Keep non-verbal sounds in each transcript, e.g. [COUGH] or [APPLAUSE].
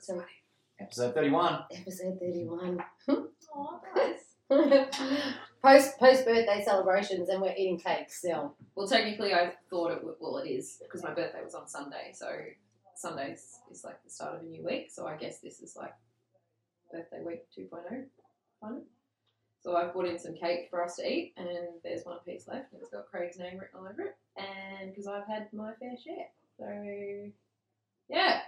So Episode 31. episode thirty-one. Oh, nice. post post birthday celebrations, and we're eating cake still. Well, technically, I thought it. would Well, it is because my birthday was on Sunday, so Sundays is like the start of a new week. So I guess this is like birthday week 2.0. Fun. So I've brought in some cake for us to eat, and there's one piece left, and it's got Craig's name written all over it, and because I've had my fair share, so yeah,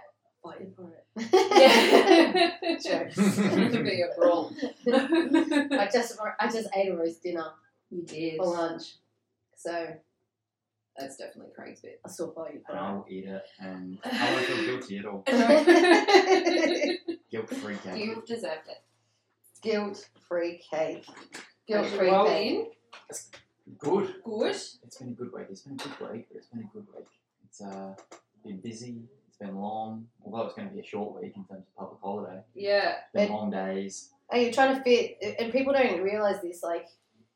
fighting for it. Yeah, [LAUGHS] Jokes. [LAUGHS] it's gonna be a brawl. [LAUGHS] I just I just ate a roast dinner you did. for lunch, so That's definitely Craig's bit. I still follow you. And I will eat it, and I won't feel guilty at all. Guilt free cake. you deserved it. Guilt free cake. Guilt free well cake. in? Good. Good. It's been a good week. It's been a good week, but it's been a good week. It's uh, been busy. It's been long. Although it's going to be a short week in terms of public holiday. Yeah. It's been But- long days. Are you trying to fit? And people don't realize this. Like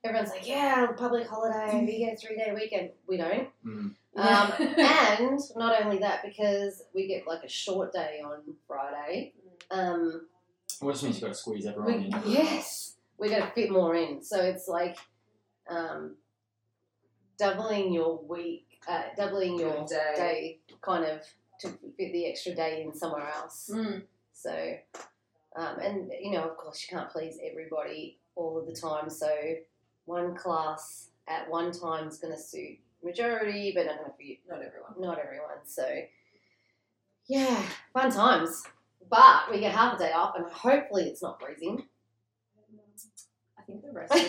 everyone's like, yeah, public holiday, we get a three day weekend. We don't. Mm. Um, [LAUGHS] and not only that, because we get like a short day on Friday. Um, Well, it just means you've got to squeeze everyone we, in. yes, we got to fit more in. So it's like um, doubling your week, uh, doubling your Day. day, kind of to fit the extra day in somewhere else. Mm. So, um, and you know, of course, you can't please everybody all of the time. So, one class at one time is going to suit majority, but not every, Not everyone. not everyone. So, yeah, fun times. But we get half a day off, and hopefully, it's not freezing. I think the rest is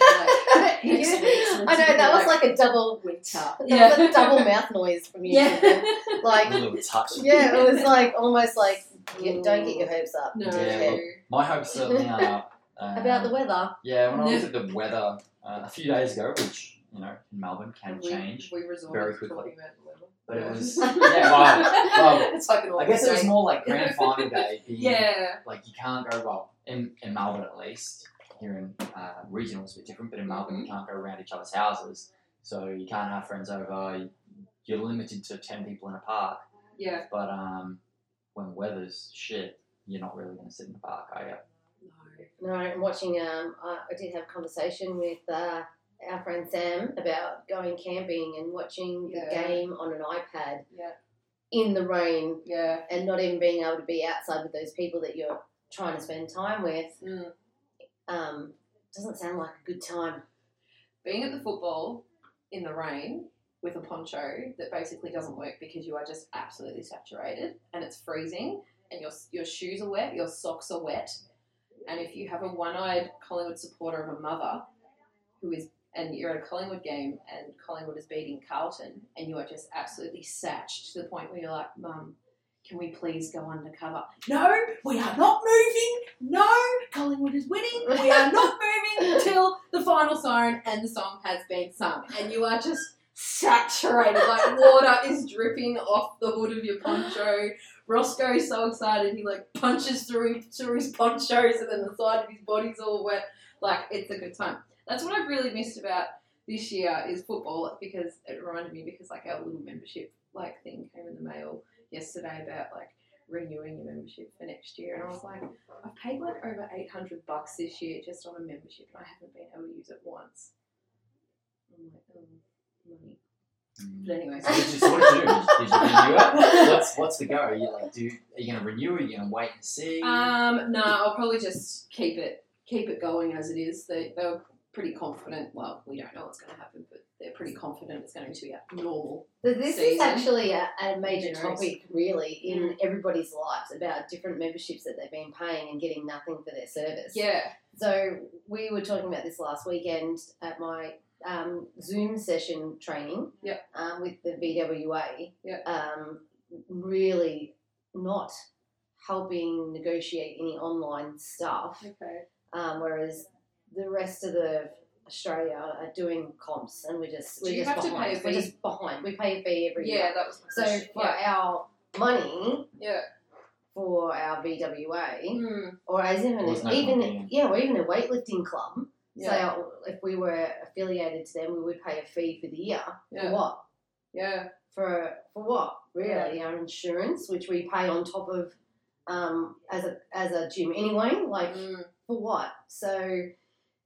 like [LAUGHS] [LAUGHS] Yeah. I know that was like a double, winter. [LAUGHS] that was a double mouth noise from you. Yeah. Like, A little touch. yeah, it was like almost like you, don't get your hopes up. No. Yeah, well, My hopes certainly are up. Um, About the weather. Yeah, when I looked at the weather uh, a few days ago, which, you know, in Melbourne can we, change, We very quickly. talking about the weather. but it was, yeah, well, well, it's like an I guess it was more like grand final day being, Yeah. like you can't go, well, in, in Melbourne at least, here in uh, regional it's a bit different, but in Melbourne you can't go around each other's houses, so you can't have friends over, you're limited to 10 people in a park, Yeah. but um, when weather's shit, you're not really going to sit in the park, are you? No. No, I'm watching. Um, I, I did have a conversation with uh, our friend Sam about going camping and watching Yeah. the game on an iPad Yeah. in the rain Yeah. and not even being able to be outside with those people that you're trying to spend time with. Mm. Um, doesn't sound like a good time. Being at the football in the rain with a poncho that basically doesn't work because you are just absolutely saturated and it's freezing and your your shoes are wet, your socks are wet, and if you have a one-eyed Collingwood supporter of a mother who is and you're at a Collingwood game and Collingwood is beating Carlton and you are just absolutely satched to the point where you're like, Mum, can we please go undercover? No, we are not moving. No, Collingwood is winning. We are not [LAUGHS] moving until the final siren and the song has been sung. And you are just saturated. Like water is dripping off the hood of your poncho. Roscoe is so excited he like punches through through his ponchos and then the side of his body's all wet. Like it's a good time. That's what I've really missed about this year is football because it reminded me because like our little membership like thing came in the mail yesterday about like renewing your membership for next year and I was like I've paid like over 800 bucks this year just on a membership and I haven't been able to use it once. I'm like, oh, money. Mm. But anyway. So, did you, so what did you do? Did, you renew it? [LAUGHS] What's, what's the go? Are you like, do are you to renew it? Are you to wait and see? Um, no, I'll probably just keep it keep it going as it is. They they were pretty confident. Well, we don't know what's going to happen, but they're pretty confident it's going to be a normal. But this is actually a, a major topic, really, in everybody's lives about different memberships that they've been paying and getting nothing for their service. Yeah, So we were talking about this last weekend at my um, Zoom session training Yep. um, with the VWA. Yep. Um, really not helping negotiate any online stuff, okay. um, whereas the rest of the Australia are doing comps, and we're just we're just behind. pay a We're just behind. We pay a fee every Yeah, year. that was my So question. for yeah. our money yeah. for our VWA, Mm, or as even Well, even point yeah, or even a weightlifting club. yeah. So if we were affiliated to them, we would pay a fee for the year. yeah. For what? Yeah. For for what? Really, our insurance, which we pay on top of um, as a as a gym anyway. Like Mm, for what? So,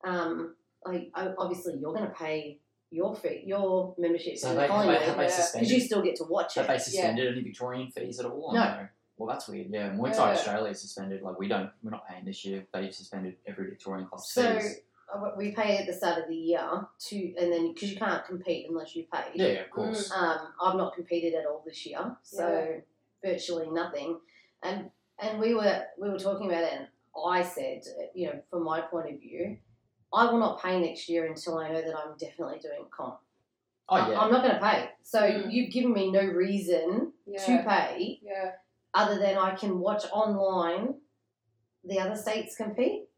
um, like obviously you're going to pay your fee, your membership So to they, have they, have they suspended? because you still get to watch it. have they suspended any Victorian fees at all? or No. Well, that's weird. Yeah, Muay Yeah. Thai Australia suspended. Like we don't, we're not paying this year. They've suspended every Victorian club's So fees. uh, we pay at the start of the year to, and then because you can't compete unless you pay. Yeah, yeah, of course. Um, I've not competed at all this year, so virtually nothing. And and we were we were talking about it, and I said, you know, from my point of view, I will not pay next year until I know that I'm definitely doing comp. Oh I- yeah. I'm not going to pay. So Mm. you've given me no reason yeah. to pay Yeah. other than I can watch online the other states compete.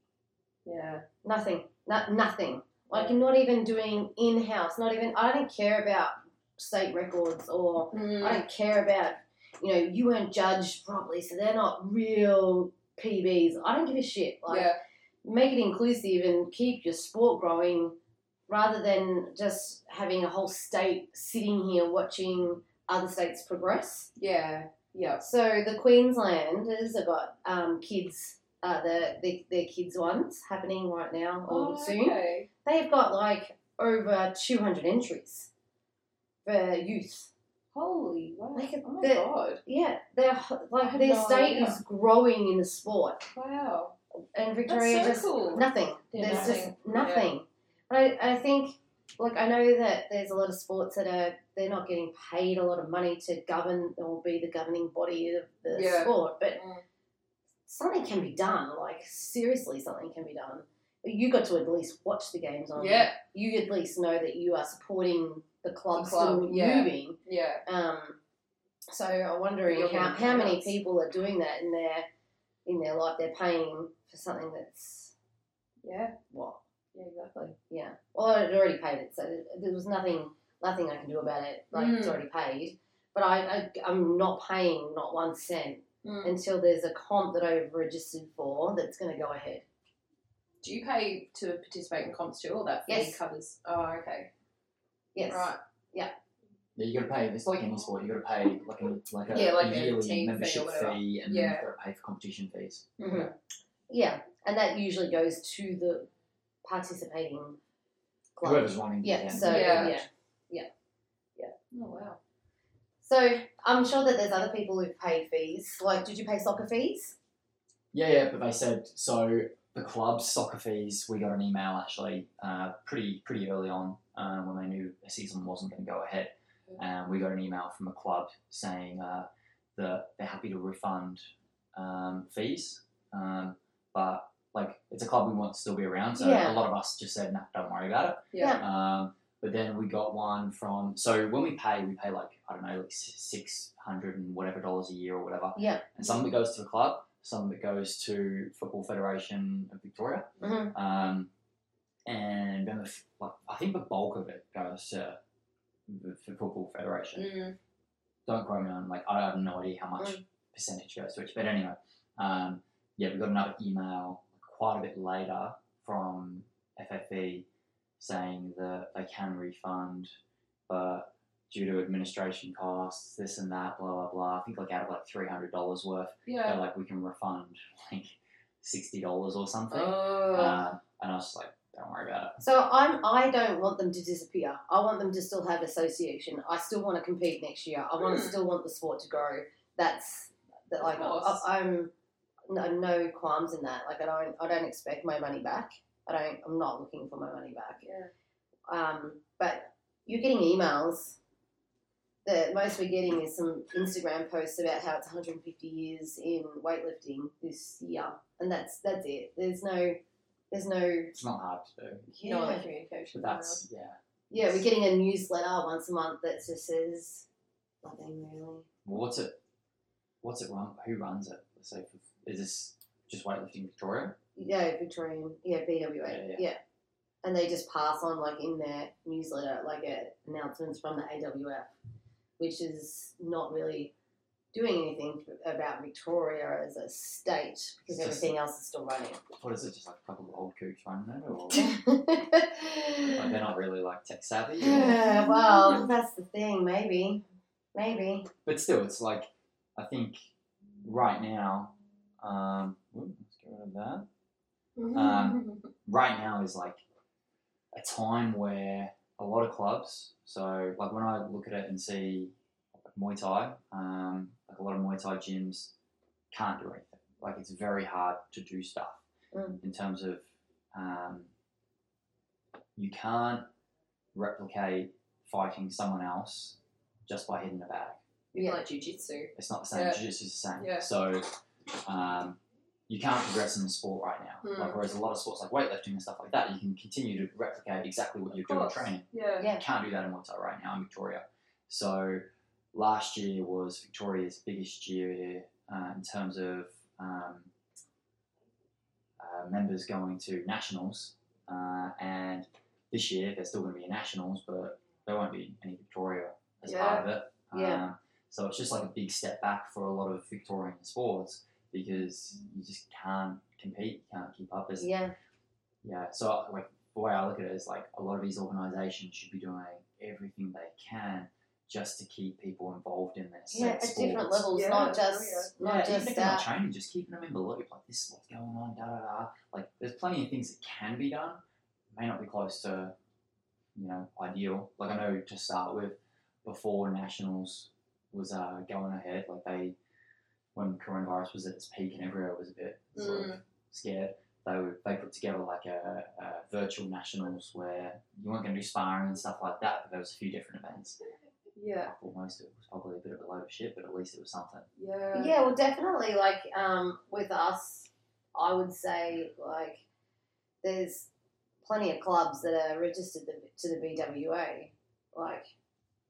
Yeah. Nothing. No, nothing. Like you're not even doing in house. Not even. I don't care about state records or Mm, I don't care about. You know, you weren't judged properly, so they're not real PBs. I don't give a shit. Like yeah. Make it inclusive and keep your sport growing rather than just having a whole state sitting here watching other states progress. Yeah. Yeah. So the Queenslanders have got um, kids, uh, the, the their kids ones happening right now or Oh, soon. okay. They've got like over 200 entries for youth. Holy wow. Like, oh my god. Yeah, they're like their no state idea. is growing in the sport, Wow. And Victoria so just cool. nothing. Yeah, there's nothing. just nothing. And I, I think, like, I know that there's a lot of sports that are they're not getting paid a lot of money to govern or be the governing body of the Yeah. sport, but Mm. something can be done. Like, seriously, something can be done. You got to at least watch the games on. Yeah. You at least know that you are supporting the club, The club, still yeah. moving. Yeah. Um, so I'm wondering how, how many people are doing that in their in their life. They're paying for something that's Yeah. what Yeah. Exactly. yeah. Well, I'd already paid it, so there was nothing nothing I can do about it. Like it's Mm. already paid. But I, I I'm not paying not one cent Mm. until there's a comp that I've registered for that's going to go ahead. Do you pay to participate in comps too, or that fee Yes. covers? Oh, okay. Yes. Right. Yeah, you got to pay. It's like any sport. You got to pay like a like a, Yeah, like a yearly team fee membership whatever. fee, and Yeah. then you've got to pay for competition fees. hmm Yeah, and that usually goes to the participating club. Whoever's running. Yeah. event. So Yeah. yeah. yeah. Oh wow. So I'm sure that there's other people who've paid fees. Like, did you pay soccer fees? Yeah, yeah, but they said so. The club's soccer fees. We got an email actually, uh, pretty pretty early on uh, when they knew the season wasn't going to go ahead, and we got an email from a club saying uh, that they're happy to refund um, fees, um, but like it's a club we want to still be around. So Yeah. a lot of us just said, "Nah, don't worry about it." Yeah. Um, but then we got one from so when we pay, we pay like I don't know, like six hundred and whatever dollars a year or whatever. Yeah. And some of it goes to the club, some of it goes to Football Federation of Victoria, Mm-hmm. um, and then the, like, I think the bulk of it goes to the, the Football Federation. Mm. Don't quote me on like I have no idea how much Mm. percentage goes to it, but anyway, um, yeah, we got another email quite a bit later from FFV saying that they can refund, but due to administration costs, this and that, blah blah blah. I think like out of like three hundred dollars worth, Yeah. like we can refund like sixty dollars or something. Oh. Uh, and I was like, don't worry about it. So I'm. I don't want them to disappear. I want them to still have association. I still want to compete next year. I want to still want the sport to grow. That's that. Like. I, I'm no, no qualms in that. Like I don't. I don't expect my money back. I don't. I'm not looking for my money back. yeah. Um, but you're getting emails. The most we're getting is some Instagram posts about how it's 150 years in weightlifting this year, and that's that's it. There's no, there's no. It's not hard to do, Yeah, No other communication. but that's yeah. yeah. We're getting a newsletter once a month that just says nothing really. Well, what's it? What's it run? Who runs it? So is this just weightlifting Victoria? Yeah, Victorian. Yeah, VWA. Yeah, Yeah, yeah. and they just pass on like in their newsletter like uh, announcements from the AWF, which is not really doing anything about Victoria as a state because just- everything else is still running. What is it? Just like a couple of old coops running it, or [LAUGHS] like they're not really like tech savvy? Yeah, [LAUGHS] well, that's the thing. Maybe, maybe. But still, it's like I think right now, um, ooh, with that. Um, [LAUGHS] right now is like a time where a lot of clubs. So like when I look at it and see Muay Thai, um, like a lot of Muay Thai gyms can't do anything. Like it's very hard to do stuff Mm. in terms of um, you can't replicate fighting someone else just by hitting a bag. Even Yeah. like jujitsu. It's not the same. Yeah. Jiu-jitsu is the same. Yeah. So um, you can't progress in the sport right now. Hmm. Like whereas a lot of sports like weightlifting and stuff like that, you can continue to replicate exactly what you're doing in training. Yeah. Yeah. You can't do that in Muay Thai right now in Victoria. So last year was Victoria's biggest year uh, in terms of um, uh, members going to nationals, uh, and this year there's still going to be nationals, but there won't be any Victoria as part of it. Yeah. Um, so it's just like a big step back for a lot of Victorian sports because you just can't compete, you can't keep up. There's Yeah, yeah, so like the way I look at it is like a lot of these organisations should be doing everything they can just to keep people involved in their yeah, set at different levels, Yeah, not oh, just yeah. not yeah, even just if that. training, just keeping them in the loop. Like this is what's going on, da da da. Like there's plenty of things that can be done. It May not be close to, you know, ideal. Like I know to start with, before nationals was uh, going ahead, like they, when coronavirus was at its peak and everywhere was a bit sort of Mm. scared, they would they put together like a, a virtual nationals where you weren't going to do sparring and stuff like that, but there was a few different events. Yeah. I thought most of it was probably a bit of a load of shit, but at least it was something. Yeah. Yeah, well, definitely. Like um, with us, I would say like there's plenty of clubs that are registered to the VWA. Like,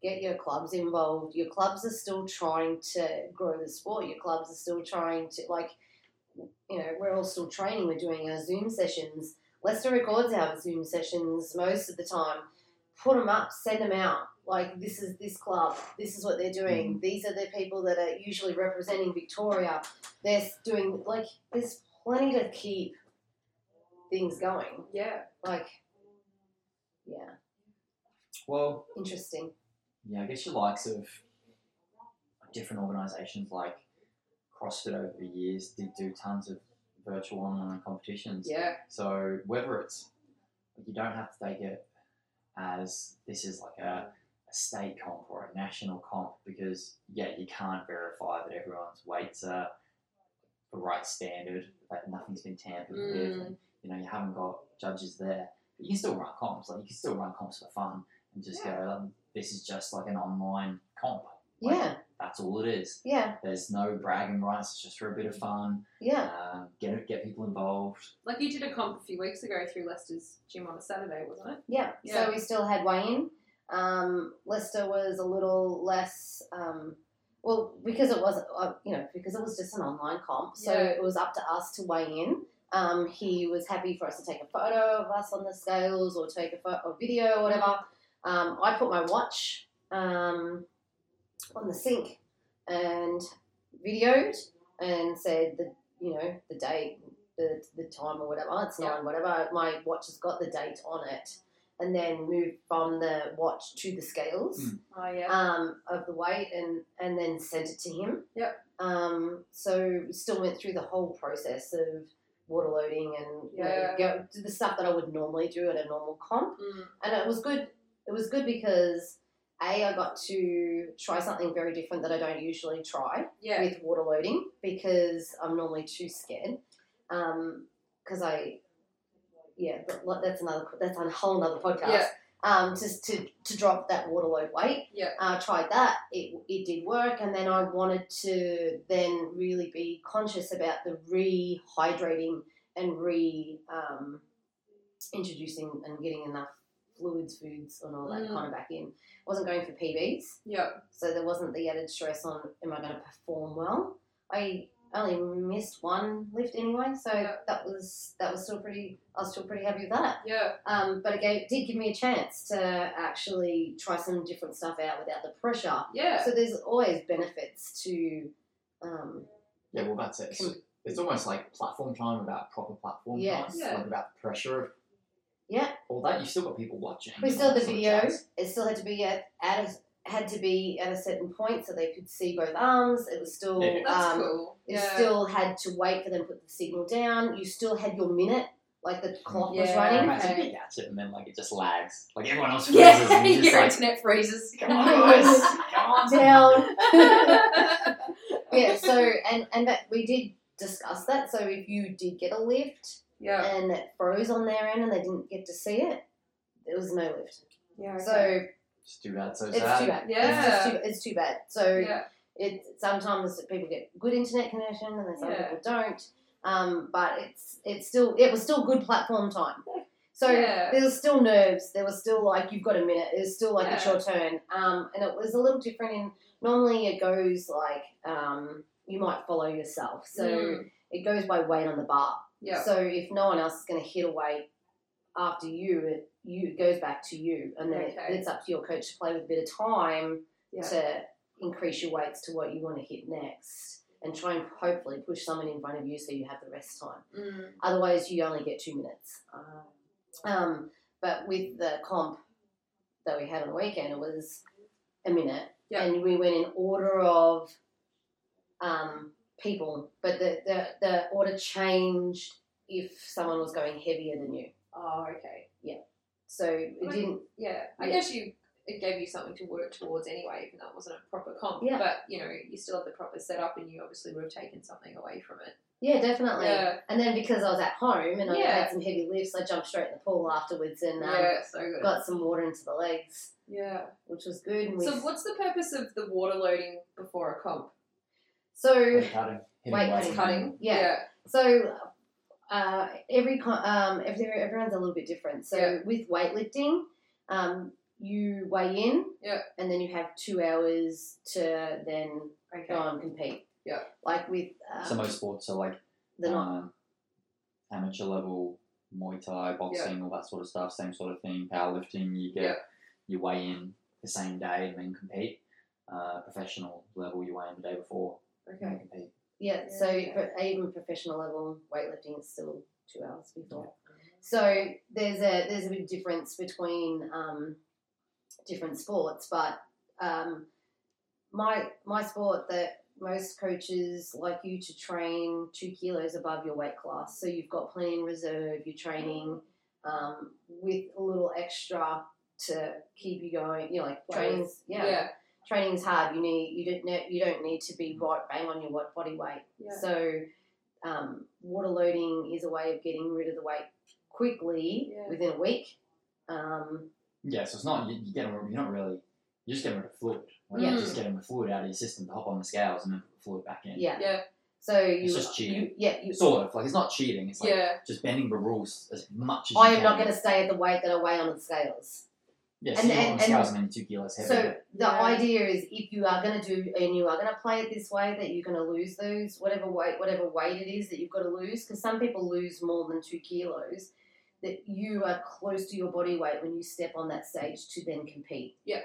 get your clubs involved. Your clubs are still trying to grow the sport. Your clubs are still trying to like, you know, we're all still training. We're doing our Zoom sessions. Lester records our Zoom sessions most of the time. Put them up, send them out. Like this is this club. This is what they're doing. Mm. These are the people that are usually representing Victoria. They're doing like there's plenty to keep things going. Yeah. Like, yeah, Well, interesting. yeah, I guess your likes of different organisations like CrossFit over the years did do tons of virtual online competitions. Yeah. So whether it's you don't have to take it as this is like a, a state comp or a national comp because yeah you can't verify that everyone's weights are the right standard that nothing's been tampered with Mm. and you know you haven't got judges there but you can still run comps like you can still run comps for fun and just Yeah. go um, this is just like an online comp Like, Yeah, that's all it is yeah, there's no bragging rights it's just for a bit of fun yeah, um, get get people involved Like you did a comp a few weeks ago through Lester's gym on a Saturday, wasn't it? yeah. Yeah. So we still had weigh in. Um, Lester was a little less. Um, well, because it was, uh, you know, because it was just an online comp, so Yeah. it was up to us to weigh in. Um, he was happy for us to take a photo of us on the scales or take a photo or video or whatever. Um, I put my watch um, on the sink and videoed and said the you know the date, the the time or whatever. It's Yeah. nine whatever. My watch has got the date on it, and then moved from the watch to the scales Mm. Oh yeah. um, of the weight and and then sent it to him. Yep. Um, so we still went through the whole process of water loading and you know, Yeah. go, the stuff that I would normally do at a normal comp, Mm. and it was good. It was good because a I got to try something very different that I don't usually try Yeah. with water loading because I'm normally too scared. Because I, yeah, but like, that's another that's a whole other podcast. Yeah. Um, just to, to drop that water load weight. Yeah. Uh, tried that. It, it did work, and then I wanted to then really be conscious about the rehydrating and re um, introducing and getting enough fluids, foods, and all that Mm. kind of back in. I wasn't going for PBs. Yeah. So there wasn't the added stress on am I going to perform well. I only missed one lift anyway, so Yeah. that was that was still pretty. I was still pretty happy with that. Yeah. Um, but it gave, did give me a chance to actually try some different stuff out without the pressure. Yeah. So there's always benefits to. Um, Yeah, well, that's it. It's, it's almost like platform time about proper platform Yes. time. Yeah. Like about the pressure of Yeah. all that. You've still got people watching. we still all had the that video. It still had to be at, at a, had to be at a certain point so they could see both arms. It was still Yeah. That's um, cool. you Yeah. still had to wait for them to put the signal down. You still had your minute, like the clock was running. Imagine Okay. you it and then like it just lags. Like everyone else freezes yeah, and [LAUGHS] just your like, internet freezes. come on guys, come on. down. [LAUGHS] [LAUGHS] yeah. So and and that we did discuss that. So if you did get a lift yeah. and it froze on their end and they didn't get to see it, there was no lift. Yeah. okay. So It's too bad. So it's sad. too bad. It's, Yeah. just too, it's too bad. So yeah. it sometimes people get good internet connection and then some Yeah. people don't. Um, but it's it's still it was still good platform time. So Yeah. there was still nerves. There was still like you've got a minute. It was still like it's your turn. Um, and it was a little different. In normally it goes like um, you might follow yourself. So Mm. it goes by weight on the bar. Yeah. So if no one else is going to hit a weight after you, it you it goes back to you, and then it, it's up to your coach to play with a bit of time Yeah. to increase your weights to what you want to hit next, and try and hopefully push someone in front of you so you have the rest time. Mm. Otherwise, you only get two minutes. Um, but with the comp that we had on the weekend, it was a minute, Yeah. and we went in order of um, people, but the, the the order changed if someone was going heavier than you. Oh, okay. Yeah. So it Well, didn't. Yeah. I Yeah. guess you it gave you something to work towards anyway, even though it wasn't a proper comp. Yeah. But you know, you still had the proper setup, and you obviously would have taken something away from it. Yeah, definitely. Yeah. And then because I was at home and I Yeah. had some heavy lifts, I jumped straight in the pool afterwards and um, yeah. So got some water into the legs, yeah. which was good. And we, So what's the purpose of the water loading before a comp? so Weight cutting. hitting Weight weight. Cutting. Yeah. So uh, every con- um, every, everyone's a little bit different. So Yeah. with weightlifting, um, you weigh in, Yeah. and then you have two hours to then Okay. go and compete. Yeah. Like with um, So most sports are like the not um, amateur level, Muay Thai, boxing, all that sort of stuff. Same sort of thing. Powerlifting, you get Yeah. you weigh in the same day and then compete. Uh, professional level, you weigh in the day before and Okay. compete. Yeah. So Yeah. even professional level weightlifting is still two hours before. So there's a there's a big difference between um, different sports, but um, my my sport that most coaches like you to train two kilos above your weight class, so you've got plenty in reserve. You're training um, with a little extra to keep you going. You know, like training's yeah, Yeah. training's hard. You need you don't ne- you don't need to be right bang on your body weight. Yeah. So, um, water loading is a way of getting rid of the weight quickly Yeah. within a week. Um, Yeah, so it's not you, you get you're not really you're just getting rid of fluid. Like, Yeah. You're just getting the fluid out of your system to hop on the scales and then put the fluid back in. yeah. Yeah. So you, It's just cheating. you yeah, you. Sort of like it's not cheating. It's like Yeah. just bending the rules as much as I you am can. not going to stay at the weight that I weigh on the scales. Yeah, and- so and- the and- and two kilos heavier. So the Yeah. idea is, if you are going to do and you are going to play it this way, that you're going to lose those whatever weight, whatever weight it is that you've got to lose. Because some people lose more than two kilos. That you are close to your body weight when you step on that stage to then compete. Yeah.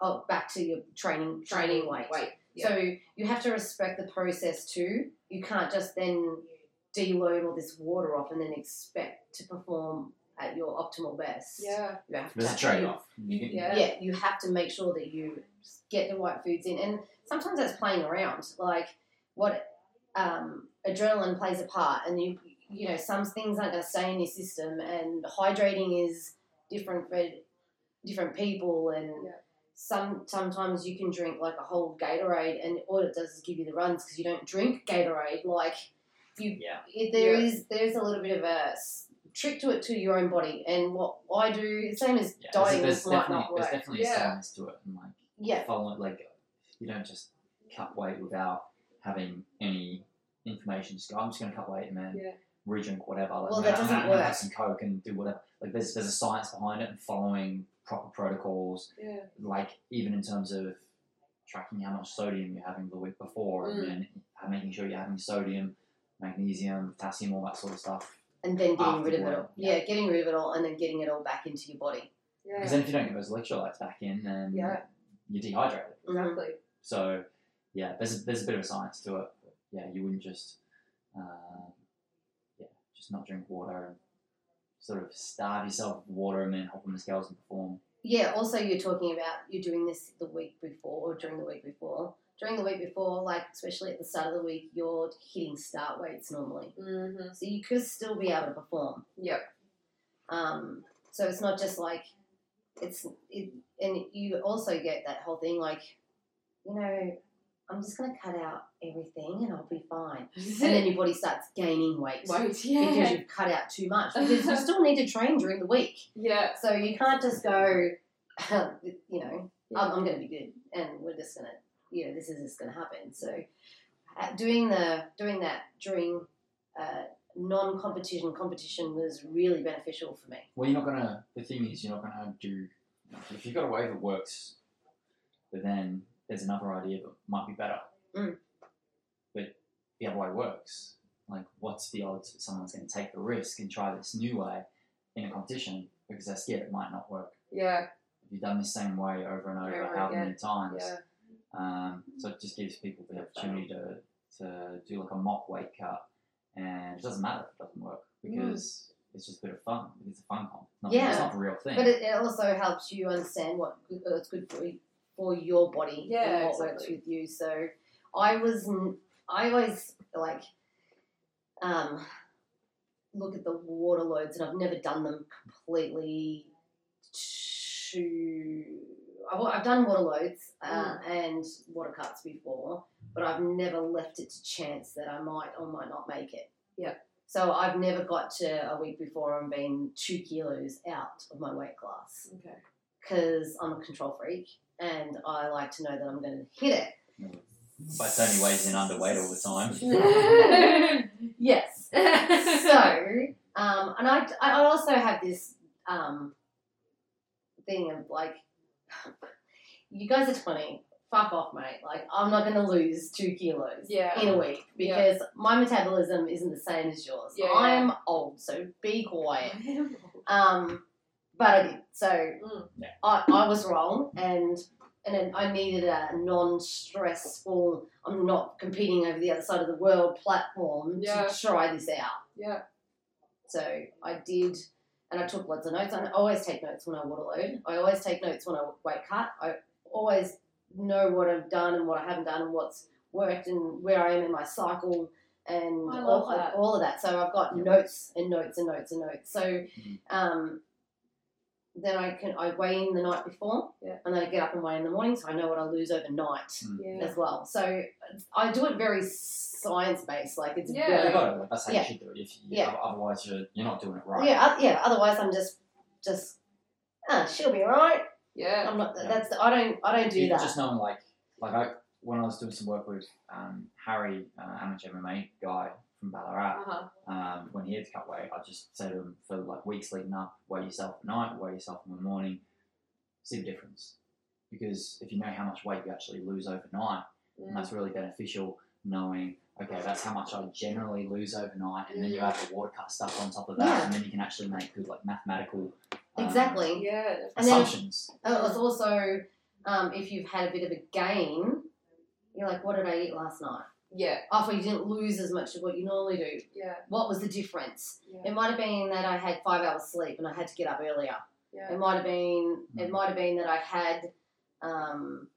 Oh, back to your training training weight. Weight. So you have to respect the process too. You can't just then deload all this water off and then expect to perform at your optimal best. Yeah. You have There's a trade off. You Yeah. yeah, you have to make sure that you get the right foods in, and sometimes that's playing around. Like what um, adrenaline plays a part, and you you know some things aren't going to stay in your system, and hydrating is different for different people, and Yeah. some sometimes you can drink like a whole Gatorade, and all it does is give you the runs because you don't drink Gatorade. Like you, Yeah. it, there Yeah. is there's a little bit of a s- trick to it to your own body, and what I do, same as Yeah, dieting, there's, there's might not work. there's definitely Yeah. a science to it, and like Yeah, follow like you don't just cut weight without having any information. Just go, I'm just going to cut weight and then Yeah. re-drink whatever. Like, Well, I'm that doesn't I'm gonna work. Have some coke and do whatever. Like there's there's a science behind it and following proper protocols. Yeah. Like even in terms of tracking how much sodium you're having the week before, Mm. and then making sure you're having sodium, magnesium, potassium, all that sort of stuff. And then getting rid of it all. yeah. Yeah. getting rid of it all, and then getting it all back into your body. Yeah. Because then if you don't get those electrolytes back in, then Yeah. you're dehydrated. Exactly. So, yeah, there's a, there's a bit of a science to it. But yeah, you wouldn't just, um, yeah, just not drink water and sort of starve yourself with water and then hop on the scales and perform. yeah, also you're talking about you're doing this the week before or during the week before. During the week before, like especially at the start of the week, you're hitting start weights normally, Mm-hmm. so you could still be able to perform. Yep. Um, so it's not just like it's it, and you also get that whole thing like, you know, I'm just gonna cut out everything and I'll be fine. [LAUGHS] And then your body starts gaining weight Wait, because you've cut out too much because you [LAUGHS] still need to train during the week. Yeah. So you can't just go, [LAUGHS] you know, I'm, I'm going to be good, and we're just to, you know, this is just going to happen. So uh, doing the doing that during uh, non-competition competition was really beneficial for me. Well, you're not gonna. The thing is, you're not gonna do. If you've got a way that works, but then there's another idea that might be better. Mm. But the other way works. Like, what's the odds that someone's going to take the risk and try this new way in a competition because they're scared it might not work? Yeah. If you've done the same way over and over, Over however again. many times, Yeah. Um, so it just gives people the opportunity to, to do like a mock weight cut, and it doesn't matter if it doesn't work because it's just a bit of fun. It's a fun comp. Not, Yeah. it's not the real thing. But it, it also helps you understand what what's good for you, for your body Yeah, and what works exactly. with you. So I was n- I always like um, look at the water loads, and I've never done them completely to. I've, I've done water loads uh, and water cuts before, but I've never left it to chance that I might or might not make it. Yeah. So I've never got to a week before and been two kilos out of my weight class Okay. because I'm a control freak and I like to know that I'm going to hit it. But Tony weighs in underweight all the time. [LAUGHS] [LAUGHS] yes. [LAUGHS] so, um, and I, I also have this um, thing of like, you guys are 20, fuck off, mate. Like, I'm not going to lose two kilos Yeah. in a week Yeah. because my metabolism isn't the same as yours. Yeah, I'm old, so be quiet. [LAUGHS] Um, but I did. So Mm. Yeah. I, I was wrong, and and then I needed a non-stressful. I'm not competing over the other side of the world platform Yeah. to try this out. Yeah. So I did, and I took lots of notes. I always take notes when I water load. I always take notes when I weight cut. I always know what I've done and what I haven't done and what's worked and where I am in my cycle and all, all of that. So I've got notes and notes and notes and notes. So Mhm. um, then I can I weigh in the night before, Yeah. and then I get up and weigh in the morning, so I know what I lose overnight Yeah. as well. So I do it very science based, like it's Yeah. Yeah, very you got it. That's how Yeah. you should do it. If you, Yeah. Otherwise, you're, you're not doing it right. yeah, oth- yeah. Otherwise, I'm just just ah, she'll be alright. Yeah. I'm not. Yeah. That's I don't I don't do You that. Just knowing, like, like I when I was doing some work with um, Harry, uh, amateur MMA guy from Ballarat, Uh-huh. um, when he had to cut weight, I just say to him for like weeks leading up, weigh yourself at night, weigh yourself in the morning, see the difference. Because if you know how much weight you actually lose overnight, and Mm. that's really beneficial knowing, okay, that's how much I generally lose overnight, and then you add the water cut stuff on top of that, Yeah. and then you can actually make good like mathematical um, exactly. Yeah. And then- assumptions. Oh, it's also um, if you've had a bit of a gain, you're like, what did I eat last night? Yeah. After you didn't lose as much as what you normally do, Yeah. what was the difference? Yeah. It might have been that I had five hours sleep and I had to get up earlier. Yeah. It might have been it Mm. might have been that I had um,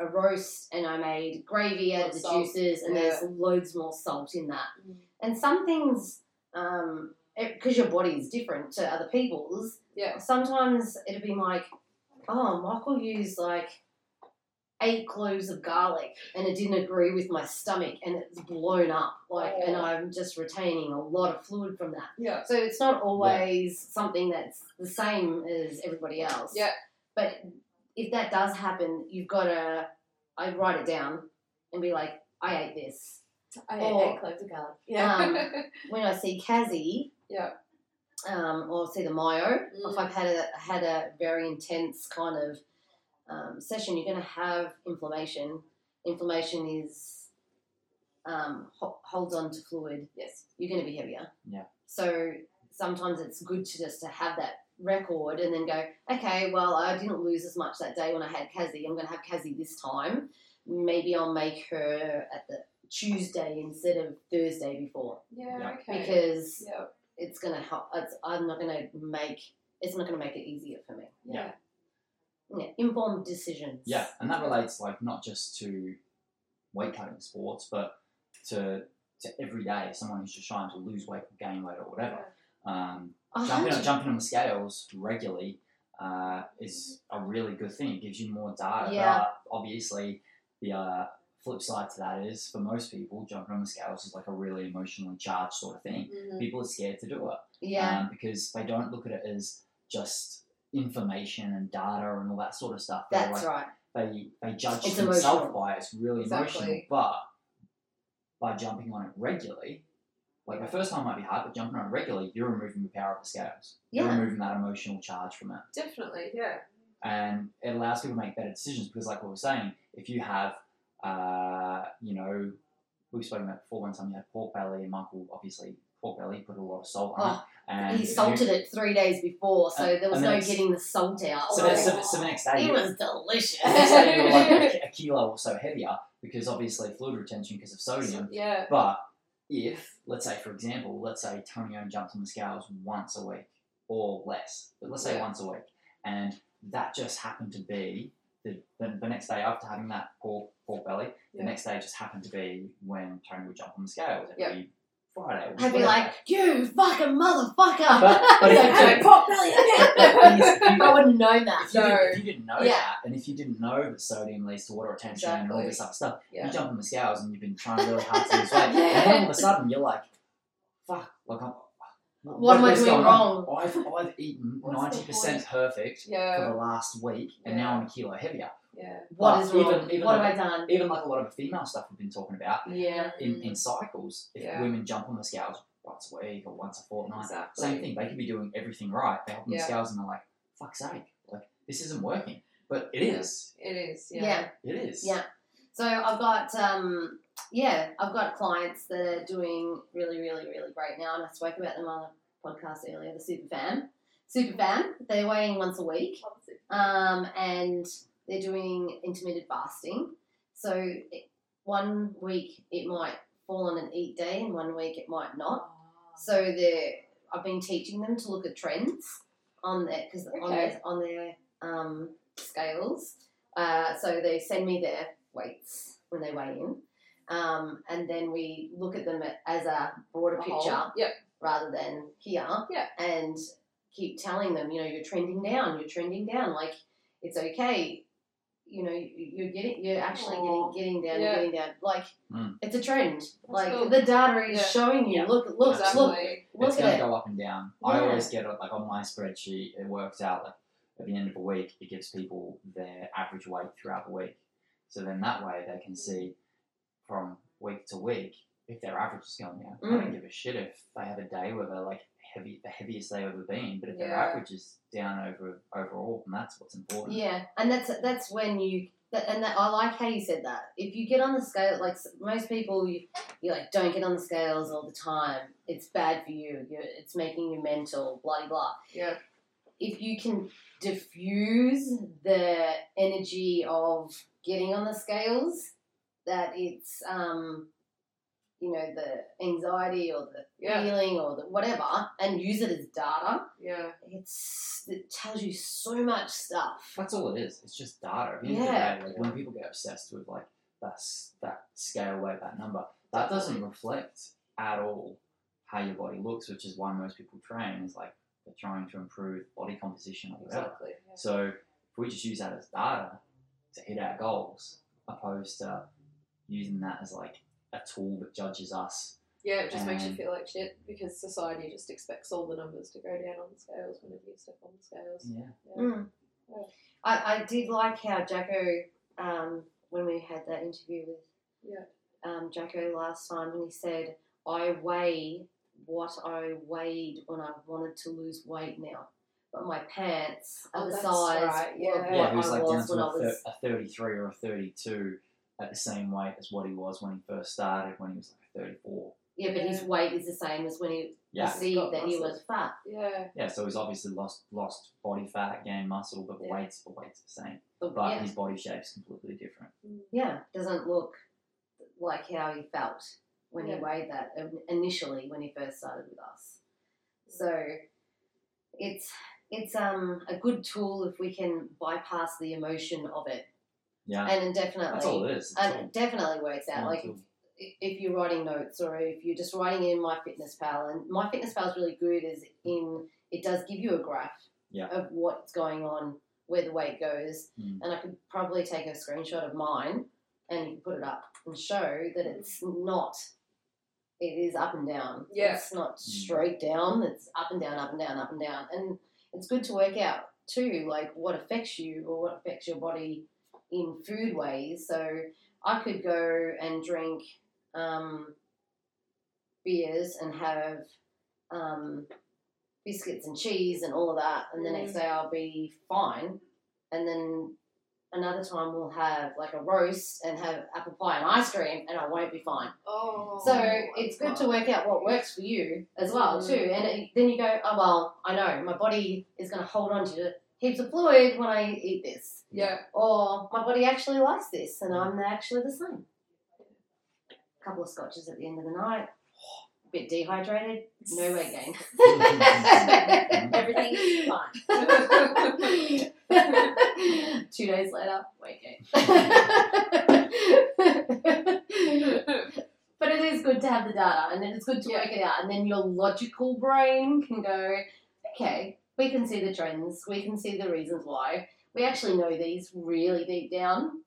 a roast and I made gravy out of the salt. juices and there's loads more salt in that. Mm. And some things, um because your body is different to other people's, Yeah. sometimes it'd be like, oh, Michael used like eight cloves of garlic and it didn't agree with my stomach and it's blown up like and Oh. I'm just retaining a lot of fluid from that. Yeah. So it's not always something that's the same as everybody else. Yeah. But if that does happen, you've got to I write it down and be like, I ate this. I Or- ate eight cloves of garlic. Yeah. [LAUGHS] When I see Kazi, yeah. um, or see the myo, Mm. if I've had a had a very intense kind of um, session, you're going to have inflammation. Inflammation is um, ho- holds on to fluid. Yes. You're going to be heavier. Yeah. So sometimes it's good to just to have that record and then go, okay, well, I didn't lose as much that day when I had Kazi. I'm going to have Kazi this time. Maybe I'll make her at the Tuesday instead of Thursday before Yeah. Yeah. Okay. because yeah. it's gonna help. It's, I'm not gonna make. It's not gonna make it easier for me. Yeah. yeah, informed decisions. Yeah, and that relates like not just to weight cutting sports, but to to every day someone who's just trying to lose weight or gain weight or whatever. Um, jumping on, jumping on the scales regularly uh, is a really good thing. It gives you more data. Yeah. But obviously, the uh, flip side to that is for most people, jumping on the scales is like a really emotionally charged sort of thing. Mhm. People are scared to do it Yeah. um, because they don't look at it as just information and data and all that sort of stuff. They're That's like, right. they they judge It's themselves emotional. by it. It's really emotional. But by jumping on it regularly, like the first time might be hard, but jumping on it regularly, you're removing the power of the scales. You're Yeah. removing that emotional charge from it. Definitely, yeah. And it allows people to make better decisions because, like we were saying, if you have, uh, you know, we've spoken about before one time you had pork belly, and Michael obviously pork belly put a lot of salt on it. Oh, And he salted it three days before, so And- there was and no then it's- getting the salt out. So, the, so, so the next day, it was delicious. the next day you were like [LAUGHS] a, a kilo or so heavier because obviously fluid retention because of sodium. Yeah. But if, let's say, for example, let's say Tony only jumps on the scales once a week or less, but let's say Yeah. once a week, and that just happened to be the, the, the next day after having that pork, pork belly, the Yeah. next day just happened to be when Tony would jump on the scales every Friday. I'd be whatever. like, you fucking motherfucker. But- but [LAUGHS] if you- "Hey, pork belly. [LAUGHS] But if you- I wouldn't know that. if you, No. didn't, if you didn't know Yeah. that, and if you didn't know that sodium leads to water retention and all Exactly. this other stuff, Yeah. you jump on the scales and you've been trying really hard to lose weight, [LAUGHS] and then all of a sudden you're like, "Fuck! Like I'm, What am I what's doing going wrong?" I've I've eaten What's the ninety percent perfect for Yeah. the last week, and now I'm a kilo heavier. Yeah. What But is wrong? even- even what though- have I done? Even like a lot of female stuff we've been talking about Yeah. in, in cycles, if Yeah. women jump on the scales once a week or once a fortnight, Exactly. same thing. They could be doing everything right. They hop on the scales and they're like, "Fuck's sake! Like this isn't working." But it Yeah. is. It is. Yeah. Yeah. It is. Yeah. So I've got um yeah, I've got clients that are doing really, really, really great now, and I spoke about them on the podcast earlier. The super fan, super fan. They're weighing once a week, um, and they're doing intermittent fasting. So one week it might fall on an eat day, and one week it might not. So they're I've been teaching them to look at trends on their because on their on their um, scales. Uh, so they send me their weights when they weigh in, um, and then we look at them as a broader A picture. Yep. rather than here. Yeah. And keep telling them, you know, you're trending down. You're trending down. Like it's okay. You know, you- you're getting, you're actually Aw. getting, getting down, Yeah. getting down. Like Mm. it's a trend. like cool. the data is Yeah. showing you. Yeah. Look, look, Exactly. look, look it's going at to go up and down. I always get it like on my spreadsheet. It works out like at the end of a week, it gives people their average weight throughout the week. So then that way they can see from week to week if their average is going down. I Mm. don't give a shit if they have a day where they're like heavy, the heaviest they've ever been. But if their average is down over overall, then that's what's important. Yeah, and that's that's when you that, and that, I like how you said that. If you get on the scale, like most people, you you like don't get on the scales all the time. It's bad for you. You're, it's making you mental. Blah blah blah. Yeah. If you can diffuse the energy of getting on the scales, that it's um, you know, the anxiety or the Yeah. feeling or the whatever, and use it as data. Yeah. It's it tells you so much stuff. That's all it is. It's just data. At the Yeah. of the day, like when people get obsessed with like that that scale weight, that number, that doesn't reflect at all how your body looks, which is why most people train. Is like they're trying to improve body composition or whatever. Exactly. Yeah. So if we just use that as data to hit our goals, opposed to using that as like a tool that judges us. Yeah, it just makes you feel like shit because society just expects all the numbers to go down on the scales whenever you step on the scales. Yeah. Yeah. Mm. Yeah. I, I did like how Jacko, um, when we had that interview with Yeah. um, Jacko last time, and he said, I weigh what I weighed when I wanted to lose weight now. But my pants are Oh, the that's size right, of yeah. what Yeah, he was I like down to when I a, thir- was. a 33 or a 32 at the same weight as what he was when he first started, when he was like 34. Yeah, but his weight is the same as when he Yeah. perceived Got that he was fat. Yeah. Yeah, so he's obviously lost lost body fat, gained muscle, but the Yeah. weight's the weight's the same. But, But yeah, his body shape's completely different. yeah, doesn't look like how he felt when Yeah. he weighed that um, initially when he first started with us. So it's it's um a good tool if we can bypass the emotion of it, Yeah, and it definitely that's all it is. It's and all- it definitely works out. all Like tool. if, if you're writing notes or if you're just writing in MyFitnessPal and MyFitnessPal is really good is in it does give you a graph Yeah. of what's going on where the weight goes Mm. and i could probably take a screenshot of mine and you can put it up and show that it's not it is up and down Yeah. it's not Mm. straight down it's up and down up and down up and down and it's good to work out too like what affects you or what affects your body in food ways so I could go and drink um, beers and have um, biscuits and cheese and all of that, and the next Mm. day I'll be fine. And then another time we'll have like a roast and have apple pie and ice cream, and I won't be fine. Oh. So it's good to work out what works for you as well too. And it, then you go, oh well, I know my body is going to hold on to heaps of fluid when I eat this Yeah. or my body actually likes this and I'm actually the same. A couple of scotches at the end of the night, a bit dehydrated, no weight gain. [LAUGHS] Everything's fine. [LAUGHS] Two days later, weight gain. [LAUGHS] but it is good to have the data and it is good to Yeah. work it out. And then your logical brain can go, okay, we can see the trends, we can see the reasons why. We actually know these really deep down,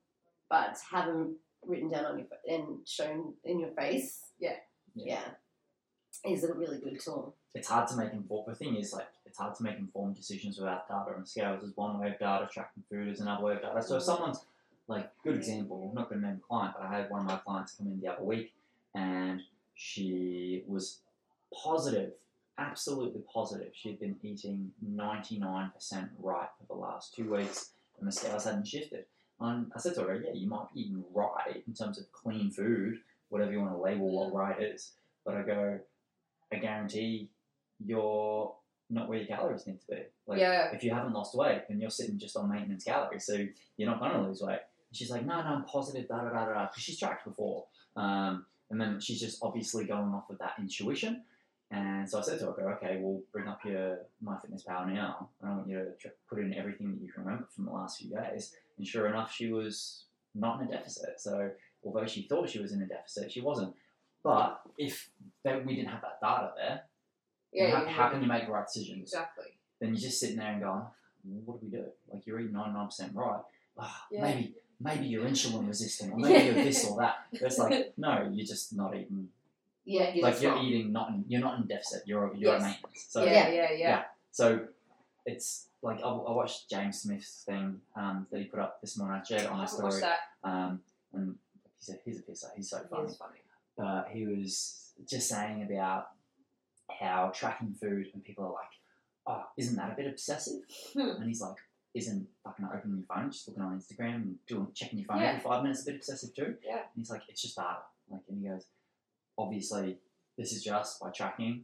but have them written down on your and shown in your face. Yeah. Yeah. Is a really good tool. it's hard to make informed. The thing is, like, it's hard to make informed decisions without data. And scales is one way of data. Tracking food is another way of data. So if someone's like, good example. I'm not going to name the client, but I had one of my clients come in the other week, and she was positive, absolutely positive. She had been eating 99% right for the last two weeks, and the scales hadn't shifted. And I said to her, yeah, you might be eating right in terms of clean food, whatever you want to label what right is. But I go, I guarantee you're not where your calories need to be. Like, yeah. if you haven't lost weight, then you're sitting just on maintenance calories, so you're not going to lose weight. And she's like, no, no, I'm positive, da da da da, because she's tracked before. Um, and then she's just obviously going off of that intuition. And so I said to her, I go, okay, we'll bring up your MyFitnessPal now, and I want you to put in everything that you can remember from the last few days. And sure enough, she was not in a deficit. So although she thought she was in a deficit, she wasn't. But if they, we didn't have that data there, Yeah. how, how can you make the right decisions? Exactly. then you're just sitting there and going, what do we do? Like you're eating 99% right. Ah, Yeah. Maybe maybe you're insulin resistant or [LAUGHS] maybe you're this or that. It's like, no, you're just not eating. Yeah, you're like just you're not. eating not in, you're not in deficit. You're you're at Yes. maintenance. So yeah, yeah, yeah, yeah. so it's like I, I watched James Smith's thing um, that he put up this morning. I shared it I on my haven't watched story. that. Um, and he's a he's a pisser. He's so funny is funny. but he was just saying about how tracking food and people are like, oh, isn't that a bit obsessive? Hmm. And he's like, isn't fucking opening your phone, just looking on Instagram and doing checking your phone Yeah. every five minutes a bit obsessive too? Yeah. And he's like, it's just data. Like, and he goes, obviously, this is just by tracking,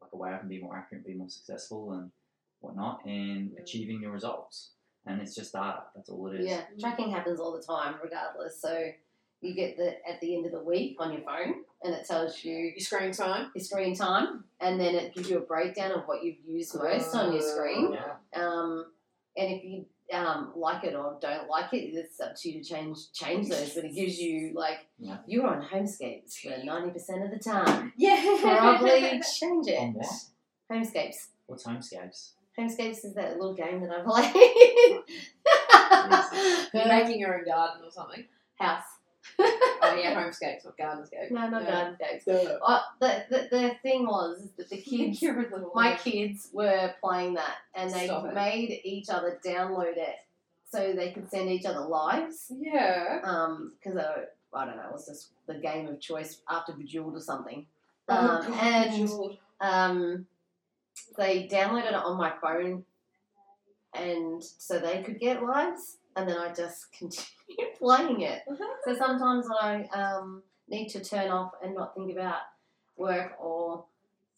like a way I can be more accurate, be more successful, and whatnot, and Mm. achieving your results. And it's just data. That's all it is. Yeah, tracking happens all the time, regardless. So you get the at the end of the week on your phone, and it tells you Your screen time. your screen time, and then it gives you a breakdown of what you've used most on your screen. Yeah. Um, and if you um, like it or don't like it, it's up to you to change change those. But it gives you like Yeah. you're on homescapes for ninety percent of the time. [LAUGHS] Yeah. Probably [LAUGHS] change it. On what? Homescapes. What's homescapes? Homescapes is that little game that I play. [LAUGHS] You're making your own garden or something. House. Oh yeah, [LAUGHS] homescapes, not gardenscape. No, not Yeah. gardenscapes. Uh, the, the the thing was that the [LAUGHS] kids, my kids were playing that, and they Stop it. made each other download it so they could send each other lives. Yeah. Um, because I, I don't know, it was just the game of choice after Bejeweled or something. Oh, Um, God, and Bejeweled. um, they downloaded it on my phone, and so they could get lives, and then I just [LAUGHS] continue playing it. So sometimes when I um, need to turn off and not think about work or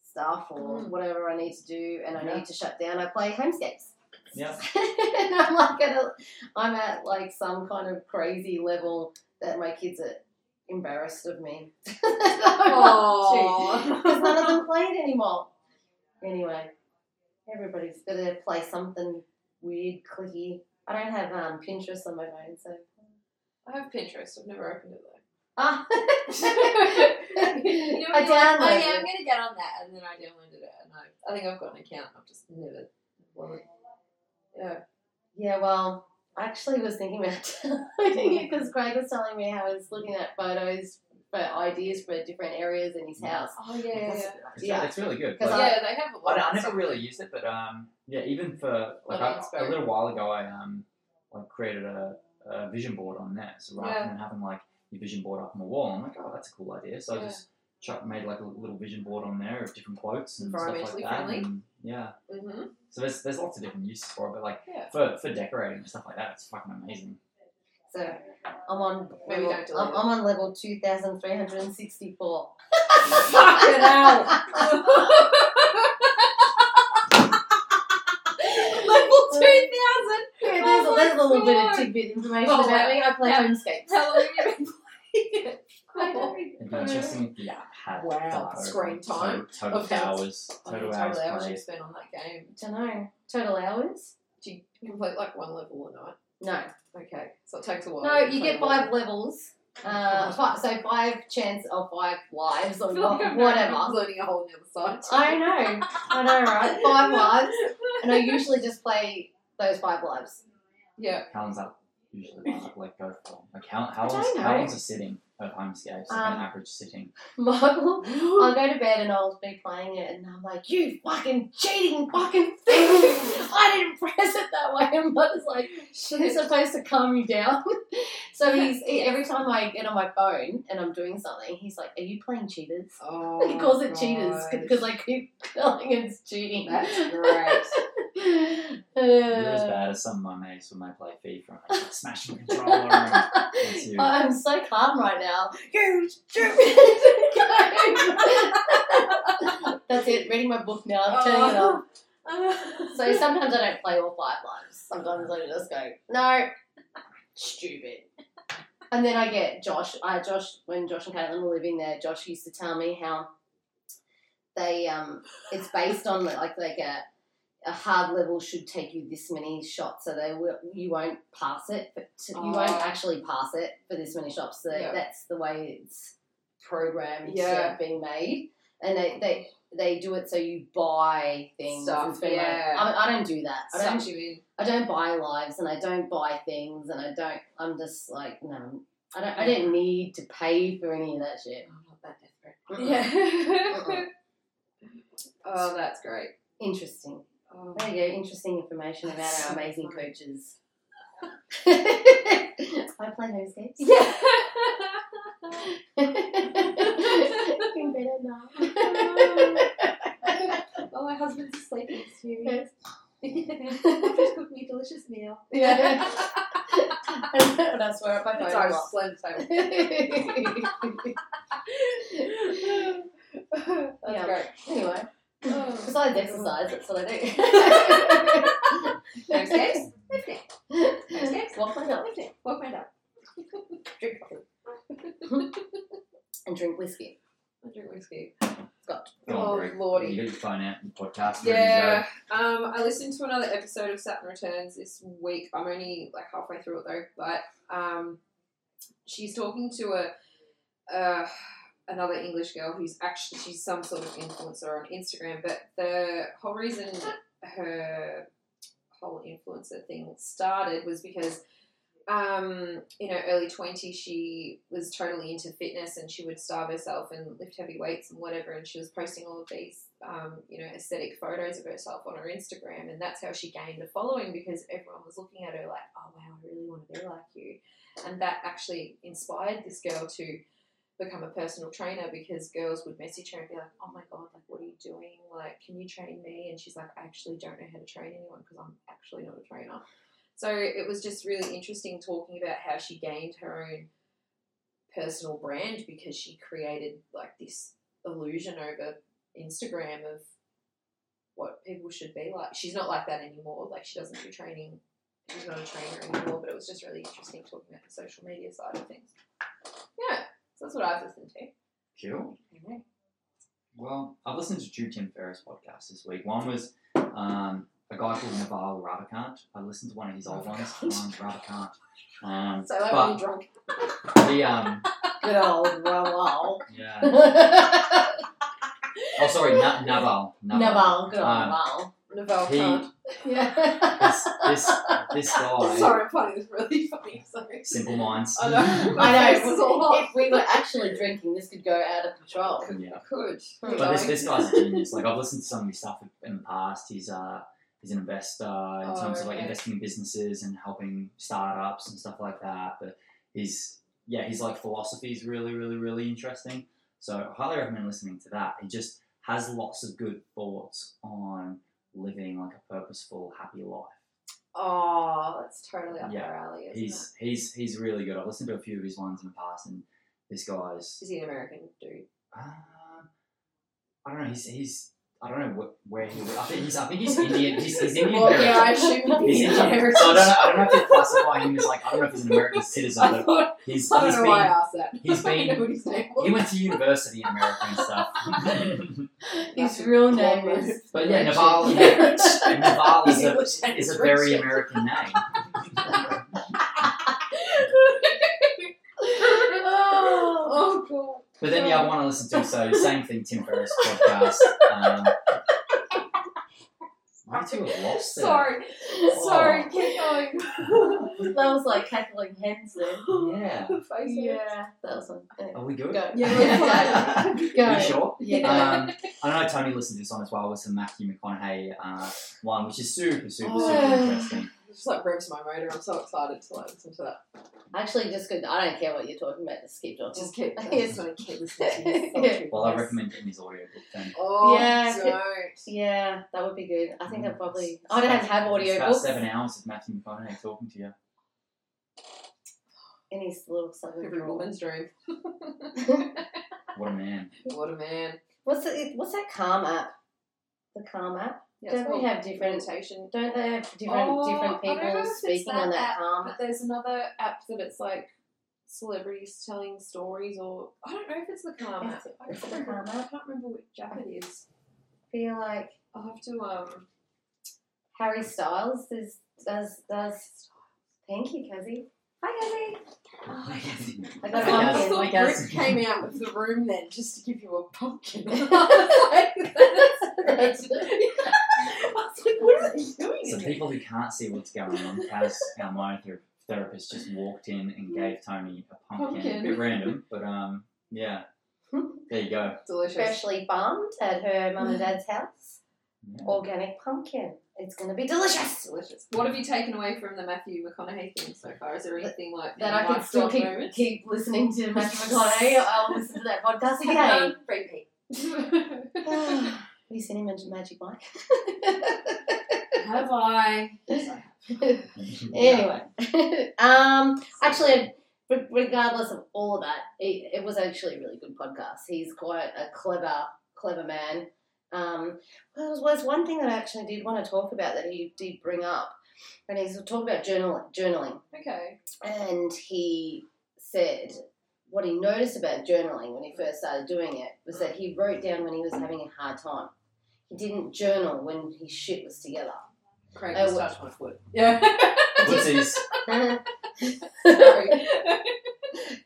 stuff or Mm. whatever I need to do, and I Yeah. need to shut down, I play Homescapes. Yeah. [LAUGHS] and I'm like at a, I'm at like some kind of crazy level that my kids are embarrassed of me. [LAUGHS] Because none of them play it anymore. Anyway, Everybody's got to play something weird, clicky. I don't have um, Pinterest on my phone, so. I have Pinterest. I've never opened it though. Ah. [LAUGHS] You know, I you're like, oh downloaded yeah, I'm gonna get on that, and then I downloaded it, and I, I think I've got an account. I've just never. Well, yeah. Yeah, well, I actually was thinking about [LAUGHS] downloading it because Craig was telling me how he was looking at photos for ideas for different areas in his house. Oh yeah, yeah, yeah. It's, Yeah. it's really good. 'Cause Like, Yeah, they have a lot. I, I never stuff. really used it, but um, yeah, even for like On a little while ago, I um, like created a, a vision board on there. So rather Yeah. than having like your vision board up on the wall, I'm like, oh, that's a cool idea. So I just chuck, made like a little vision board on there of different quotes and stuff like that. And, yeah, Mm-hmm. so there's there's lots of different uses for it, but like Yeah. for for decorating and stuff like that, it's fucking amazing. So I'm on Maybe level, don't delete I'm, it. I'm on level two thousand three hundred and sixty four. Fucking [LAUGHS] hell. Level two thousand. Yeah, Oh there's, a, there's a little bit of oh tidbit information Oh, about wow. me. I play Yeah. homescapes. How long have you been playing it? I for? don't- It'd be interesting if the had Wow, screen time total, total how- hours, Oh, total yeah, hours totally hours you spent on that game. don't know. Total hours? Do you complete like one level a night? No. Okay, so it takes a while. No, you get one. five levels. Uh, fi so five chance of five lives or [LAUGHS] I feel I'm whatever. learning a whole new side. I know, I know, right? [LAUGHS] Five lives, and I usually just play those five lives. Yeah. How long's that usually like, like go for? Like how how I long's, how know. long's a sitting of homescapes? Like Um, an average sitting. [LAUGHS] Michael, I'll go to bed and I'll be playing it, and I'm like, "You fucking cheating, fucking thing! [LAUGHS] I didn't press it that way." [LAUGHS] And Mother's like, "She's supposed to calm you down." so he's he- every time I get on my phone and I'm doing something, he's like, "Are you playing cheaters?" Oh, he calls it cheaters because I keep telling it's cheating. That's great. You're as Uh, bad as some of my mates when they play FIFA and they smash my controller. [LAUGHS] You. I'm so calm right now. You stupid! [LAUGHS] That's it. Reading my book now. Turning it off. So sometimes I don't play all five lives. Sometimes I just go, no, stupid. And then I get Josh. Uh, Josh, when Josh and Caitlin were living there, Josh used to tell me how they um, it's based on like like a a hard level should take you this many shots, so they will you won't pass it, but to, you won't Oh. actually pass it for this many shots. So Yeah. that's the way it's programmed Yeah. being made, and they they they do it so you buy things Stuff, and spend money. yeah. I, I don't do that. I don't. Sucks you in. I don't buy lives, and I don't buy things, and I don't. I'm just like no. I don't. I didn't need to pay for any of that shit. I'm not that desperate. Yeah. Uh-uh. Mm-mm. [LAUGHS] Uh-uh. oh, that's great. Interesting. Oh. There you go. Interesting information about our amazing coaches. [LAUGHS] I play those games. Yeah. [LAUGHS] Looking better now. [LAUGHS] oh, my husband's asleep next to me. Just cooked me a delicious meal. Yeah. and I swear at my phone. Sorry, a lot. slam. That's Yeah. great. anyway, Oh. besides exercise, that's what I do. Homescapes? Lifting. Homescapes? Walk my dog. Lifting. Walk my dog. Drink coffee. and drink whiskey. I drink whiskey. Scotch. Go Oh, lordy. You got your phone out, your podcast. Yeah, um, I listened to another episode of Saturn Returns this week. I'm only like halfway through it though, but um, she's talking to a uh, another English girl who's actually she's some sort of influencer on Instagram. But the whole reason her whole influencer thing started was because um, in her early 20s, she was totally into fitness and she would starve herself and lift heavy weights and whatever. And she was posting all of these, um, you know, aesthetic photos of herself on her Instagram. And that's how she gained a following because everyone was looking at her like, oh, wow, I really want to be like you. And that actually inspired this girl to become a personal trainer because girls would message her and be like, oh my God, like, what are you doing? Like, can you train me? And she's like, I actually don't know how to train anyone because I'm actually not a trainer. So it was just really interesting talking about how she gained her own personal brand because she created like this illusion over Instagram of what people should be like. She's not like that anymore. Like she doesn't do training. She's not a trainer anymore. But it was just really interesting talking about the social media side of things. So that's what I've listened to. Cool. Well, I've listened to two Tim Ferriss podcasts this week. One was um, a guy called Naval Ravikant. I listened to one of his old ones, um, Ravikant. Um, So when you're drunk. the um, [LAUGHS] Good old Raval. yeah. [LAUGHS] Oh, sorry, Na- Naval. Naval. Good old Um, Naval. Naval He, can't. [LAUGHS] Yeah. this, this, this [LAUGHS] guy, Sorry, I'm finding this really funny. Sorry. Simple Minds. I know. [LAUGHS] My I face is all know. hot. If we were actually drinking, this could go out of control. Yeah. Could. But But this, this guy's a genius. Like I've listened to some of his stuff in the past. He's uh he's an investor in Oh, terms of like okay. investing in businesses and helping startups and stuff like that. But his yeah, his like philosophy is really, really, really interesting. So I highly recommend listening to that. He just has lots of good thoughts on living like a purposeful, happy life. Oh, that's totally up Yeah. our alley, He's he's he's really good. I've listened to a few of his ones in the past, and this guy's is he an American dude? Um, I don't know. He's he's I don't know wh- where he. I think he's I think he's [LAUGHS] Indian. He's, he's Indian. Well, yeah, I assume He's be Indian. American. So I don't know. I don't know if you classify him as like I don't know if he's an American citizen, I but thought. he's I don't he's know been why I asked that. He's [LAUGHS] been- know what his name was. he went to university in America and stuff. [LAUGHS] His real name is. but yeah, Richard. Naval Yeah. Naval is a is is a very American name. oh god. But then the other one I listened to, so [LAUGHS] same thing, Tim Ferriss podcast. Um, [LAUGHS] you two have lost it. Sorry. Sorry, keep going. [LAUGHS] That was like cackling hens then. Yeah. Yeah, that was one. Are we good? Go. Yeah, we're fine. Go. Are you sure? Yeah. Um, I know Tony listened to this one as well with some Matthew McConaughey uh, one, which is super, super, super Oh. interesting. It just like revs my motor. I'm so excited to like, listen to that. Actually, just good. I don't care what you're talking about. Just keep talking. Just keep, [LAUGHS] I just want to keep listening to [LAUGHS] his sultry Well, I voice. recommend getting his audiobook then. Oh, Yeah, don't. Yeah, that would be good. I think I Mm. probably. I don't have audio It's about books. seven hours of Matthew McConaughey talking to you. In his little southern Every drawl. woman's dream. What a man. What a man. What's the, What's that Calm app? The Calm app. Yeah, don't they have different? meditation. Don't they have different Oh, different people know if it's speaking that on that app, Calm? But there's another app that it's like celebrities telling stories, or I don't know if it's the Calm Is app. it- I can't, the remember, Calm I can't remember which app it is. feel like I'll have to um. Harry Styles does does does. Thank you, Kazzy. Hi, Kazzy. I I got a Hi, thought, I Kaz. pumpkin. thought Hi, Rick came out of the room then just to give you a pumpkin. I [LAUGHS] [LAUGHS] That's- was [LAUGHS] like, what are you doing? So people who can't see what's going on, Kaz, [LAUGHS] our monother- therapist, just walked in and gave Tony a pumpkin. Pumpkin. A bit random, but um, yeah. [LAUGHS] There you go. Delicious. Freshly farmed at her mum and dad's house. Yeah. Organic pumpkin. It's gonna be delicious. Delicious. What have you taken away from the Matthew McConaughey thing so far? Is there anything like That I can still keep moments? keep listening to Matthew [LAUGHS] McConaughey. I'll listen to that podcast again. Repeat. Have you seen him in Magic Mike? Have I? Yes, I have. [LAUGHS] anyway, [LAUGHS] um, actually, regardless of all of that, it, it was actually a really good podcast. He's quite a clever, clever man. Um, well, there was one thing that I actually did want to talk about that he did bring up, and he's talking about journaling. Journaling, Okay. and he said what he noticed about journaling when he first started doing it was that he wrote down when he was having a hard time. He didn't journal when his shit was together. Craig Oh, just what- touched my foot. Yeah. Whoopsies. [LAUGHS] Sorry.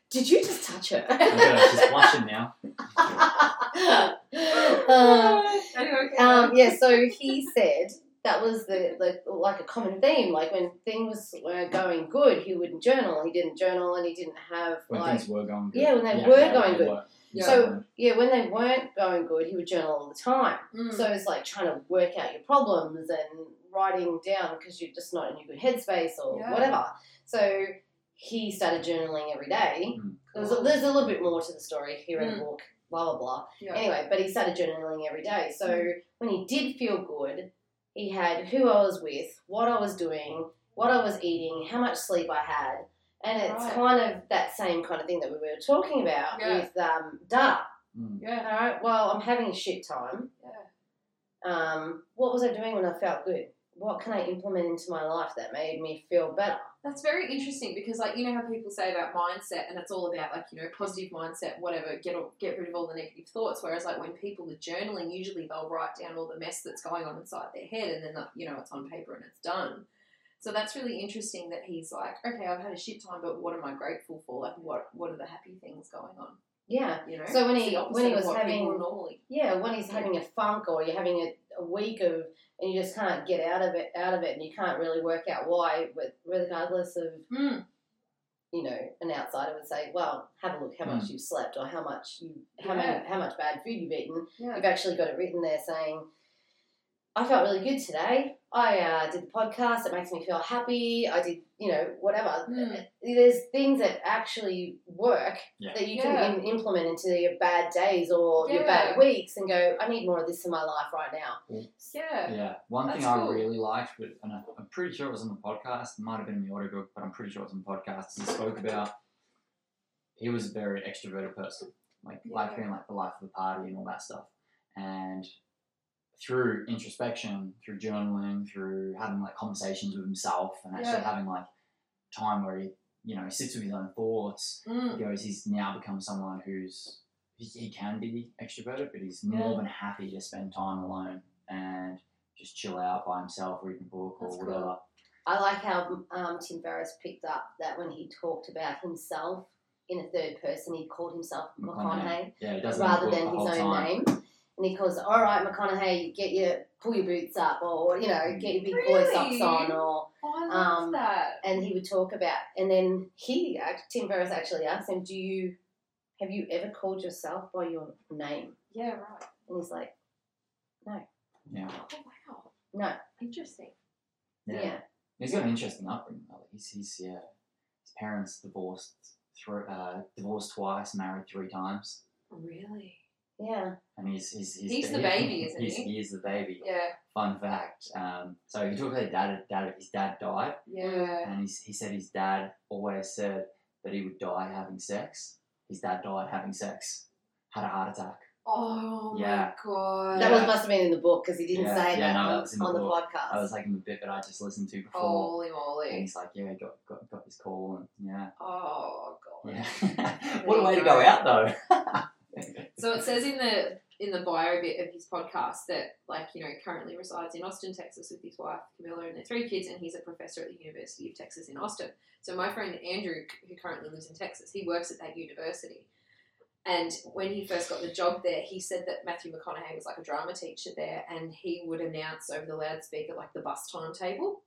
Did you just touch her? Okay, she's blushing now. [LAUGHS] Uh, anyway, okay. um, yeah, so he said that was the, the like a common theme. Like when things were going good, he wouldn't journal. He didn't journal, and he didn't have When like things were going good. Yeah, when they were yeah, going good. were. Yeah. so yeah, when they weren't going good, he would journal all the time. Mm. So it's like trying to work out your problems and writing down because you're just not in your good headspace or Yeah. whatever. So he started journaling every day. Mm. There's, a, there's a little bit more to the story here in Mm. the book, blah, blah, blah. yeah. Anyway, but he started journaling every day. So Mm. when he did feel good, he had who I was with, what I was doing, what I was eating, how much sleep I had. And it's Right. kind of that same kind of thing that we were talking about Yeah. with um, data. Mm. Yeah. right, well, I'm having a shit time. Yeah. Um, what was I doing when I felt good? What can I implement into my life that made me feel better? That's very interesting because, like, you know how people say about mindset, and it's all about like you know positive mindset, whatever. Get all, get rid of all the negative thoughts. Whereas, like, when people are journaling, usually they'll write down all the mess that's going on inside their head, and then you know it's on paper and it's done. So that's really interesting that he's like, okay, I've had a shit time, but what am I grateful for? Like, what what are the happy things going on? Yeah. You know. So when he- when he was having- normally. Yeah, when he's having a funk or you're having a, a week of and you just can't get out of it out of it and you can't really work out why, but regardless of Mm. you know, an outsider would say, Well, have a look how much you've slept or how much you how Yeah. many how much bad food you've eaten. Yeah. You've actually got it written there saying, I felt really good today. I uh, did the podcast. It makes me feel happy. I did, you know, whatever. Mm. There's things that actually work Yeah. that you Yeah. can im- implement into your bad days or your bad weeks and go, I need more of this in my life right now. Yeah. Yeah, one thing That's I cool. really liked, but and I- I'm pretty sure it was on the podcast. It might have been in the audiobook, but I'm pretty sure it was on the podcast. He spoke about he was a very extroverted person, like like being like the life of the party and all that stuff. And through introspection, through journaling, through having like conversations with himself, and actually Yeah. having like time where he you know sits with his own thoughts. Mm. He goes, he's now become someone who's he, he can be extroverted, but he's more Yeah. than happy to spend time alone and just chill out by himself, reading a book or That's cool. whatever. I like how um, Tim Ferriss picked up that when he talked about himself in a third person, he called himself McConaughey. McConaughey. Yeah, he does it in the rather than his own time. name. And he calls, all right, McConaughey, get your pull your boots up, or you know, get your big boy socks on, or Oh, I love Um, that. and he would talk about, and then he, Tim Ferriss actually asked him, do you have you ever called yourself by your name? Yeah, right. And he's like, "No." Yeah. Oh, wow. no, Interesting. yeah. yeah, He's got an interesting upbringing. Though. He's, he's yeah, his parents divorced, through, uh, divorced twice, married three times, Really? Yeah. and he's he's he's, He's the baby, isn't he's, he? He is the baby. Yeah. Fun fact. Um, so you talk about dad. Dad, his dad died, Yeah. and he's, he said his dad always said that he would die having sex. His dad died having sex, had a heart attack. Oh Yeah. my god. That Yeah. was must have been in the book because he didn't Yeah, say yeah, that no, that on, was in the on the book. podcast. I was like in the bit that I just listened to before, Holy moly! and he's like, "Yeah, got got, got this call, and yeah, Oh god. yeah." [LAUGHS] what a you way to go. go out, though. [LAUGHS] So it says in the in the bio bit of his podcast that like you know currently resides in Austin, Texas, with his wife Camila and their three kids, and he's a professor at the University of Texas in Austin. So my friend Andrew, who currently lives in Texas, he works at that university. And when he first got the job there, he said that Matthew McConaughey was like a drama teacher there, and he would announce over the loudspeaker like the bus timetable.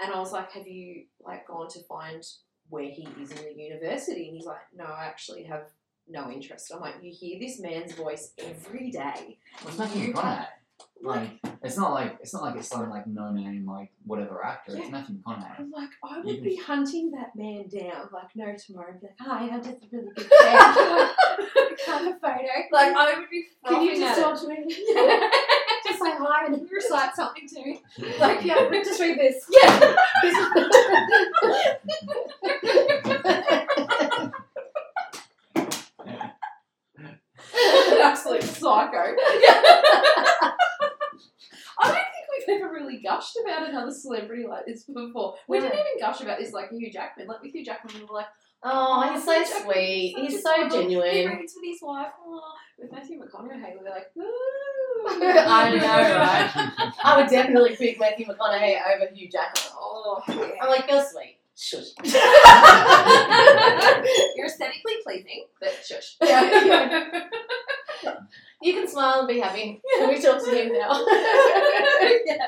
And I was like, "Have you like gone to find where he is in the university?" And he's like, "No, I actually have no interest." I'm like, "You hear this man's voice every day. It's Matthew You McConaughey. Like, it's not like it's not like it's some like no name like whatever actor. It's Yeah. Matthew McConaughey. I'm like, I would Even- be hunting that man down. Like, no, tomorrow, and be like, hi, I'm just a really good friend. Have a photo. Like, I would be Can you just at talk to me? [LAUGHS] Yeah. just say hi and recite something to me. [LAUGHS] like, yeah, just read this. Yeah. [LAUGHS] An absolute psycho. [LAUGHS] I don't think we've ever really gushed about another celebrity like this before. We didn't even gush about this like Hugh Jackman. Like with Hugh Jackman, we were like, Oh, oh he's so sweet. He's so genuine. He reads with his wife. Oh. With Matthew McConaughey, we're like, ooh. [LAUGHS] I know, [LAUGHS] right? I would definitely pick Matthew McConaughey over Hugh Jackman. Oh, I'm like, you're sweet. Shush. You're aesthetically pleasing, but shush. Yeah, You can smile and be happy. [LAUGHS] Can we talk to him now? [LAUGHS] yeah.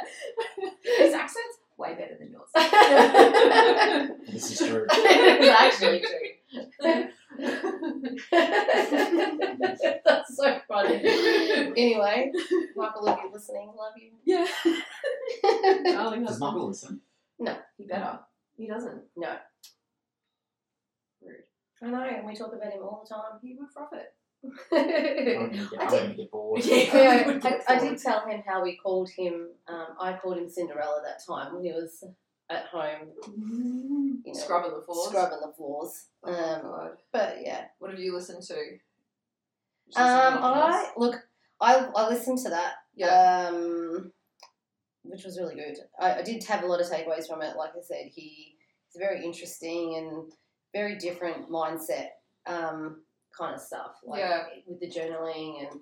His accent's way better than yours. [LAUGHS] This is true. it's actually true. That's so funny. Anyway, Michael, if you're listening, love you. yeah. Darling Does husband. Michael listen? No, he better. He doesn't. No. Rude. I know, and we talk about him all the time. He would profit. [LAUGHS] I'm gonna [LAUGHS] get, I I'm did- gonna get bored. Yeah. Yeah, I, I did tell him how we called him. Um, I called him Cinderella that time when he was at home, you know, Scrubbing the floors. scrubbing the floors. Oh, Um, God. but yeah, What have you listened to? Just um, anything I look, I I listened to that, Yeah. um, which was really good. I, I did have a lot of takeaways from it. Like I said, he he's it's very interesting and very different mindset um, kind of stuff. Like Yeah. with the journaling and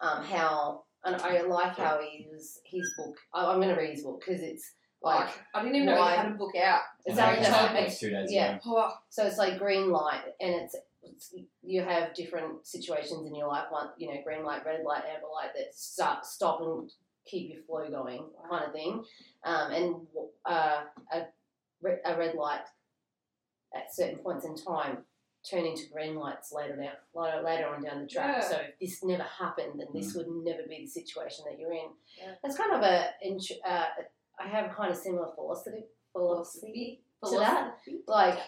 um, how and I like how he was his book. I, I'm going to read his book because it's like Like, I didn't even know why- you had a book out. it's And only I just came told back me. two days Yeah. ago. Oh, So it's like green light, and it's, it's you have different situations in your life. One, you know, green light, red light, amber light that start stop and keep your flow going, kind of thing. Um, and uh, a a red light at certain points in time turn into green lights later down later, later on down the track. Yeah. So if this never happened, then this would never be the situation that you're in. Yeah. That's kind of a. Uh, I have kind of similar philosophy. Philosophy to that like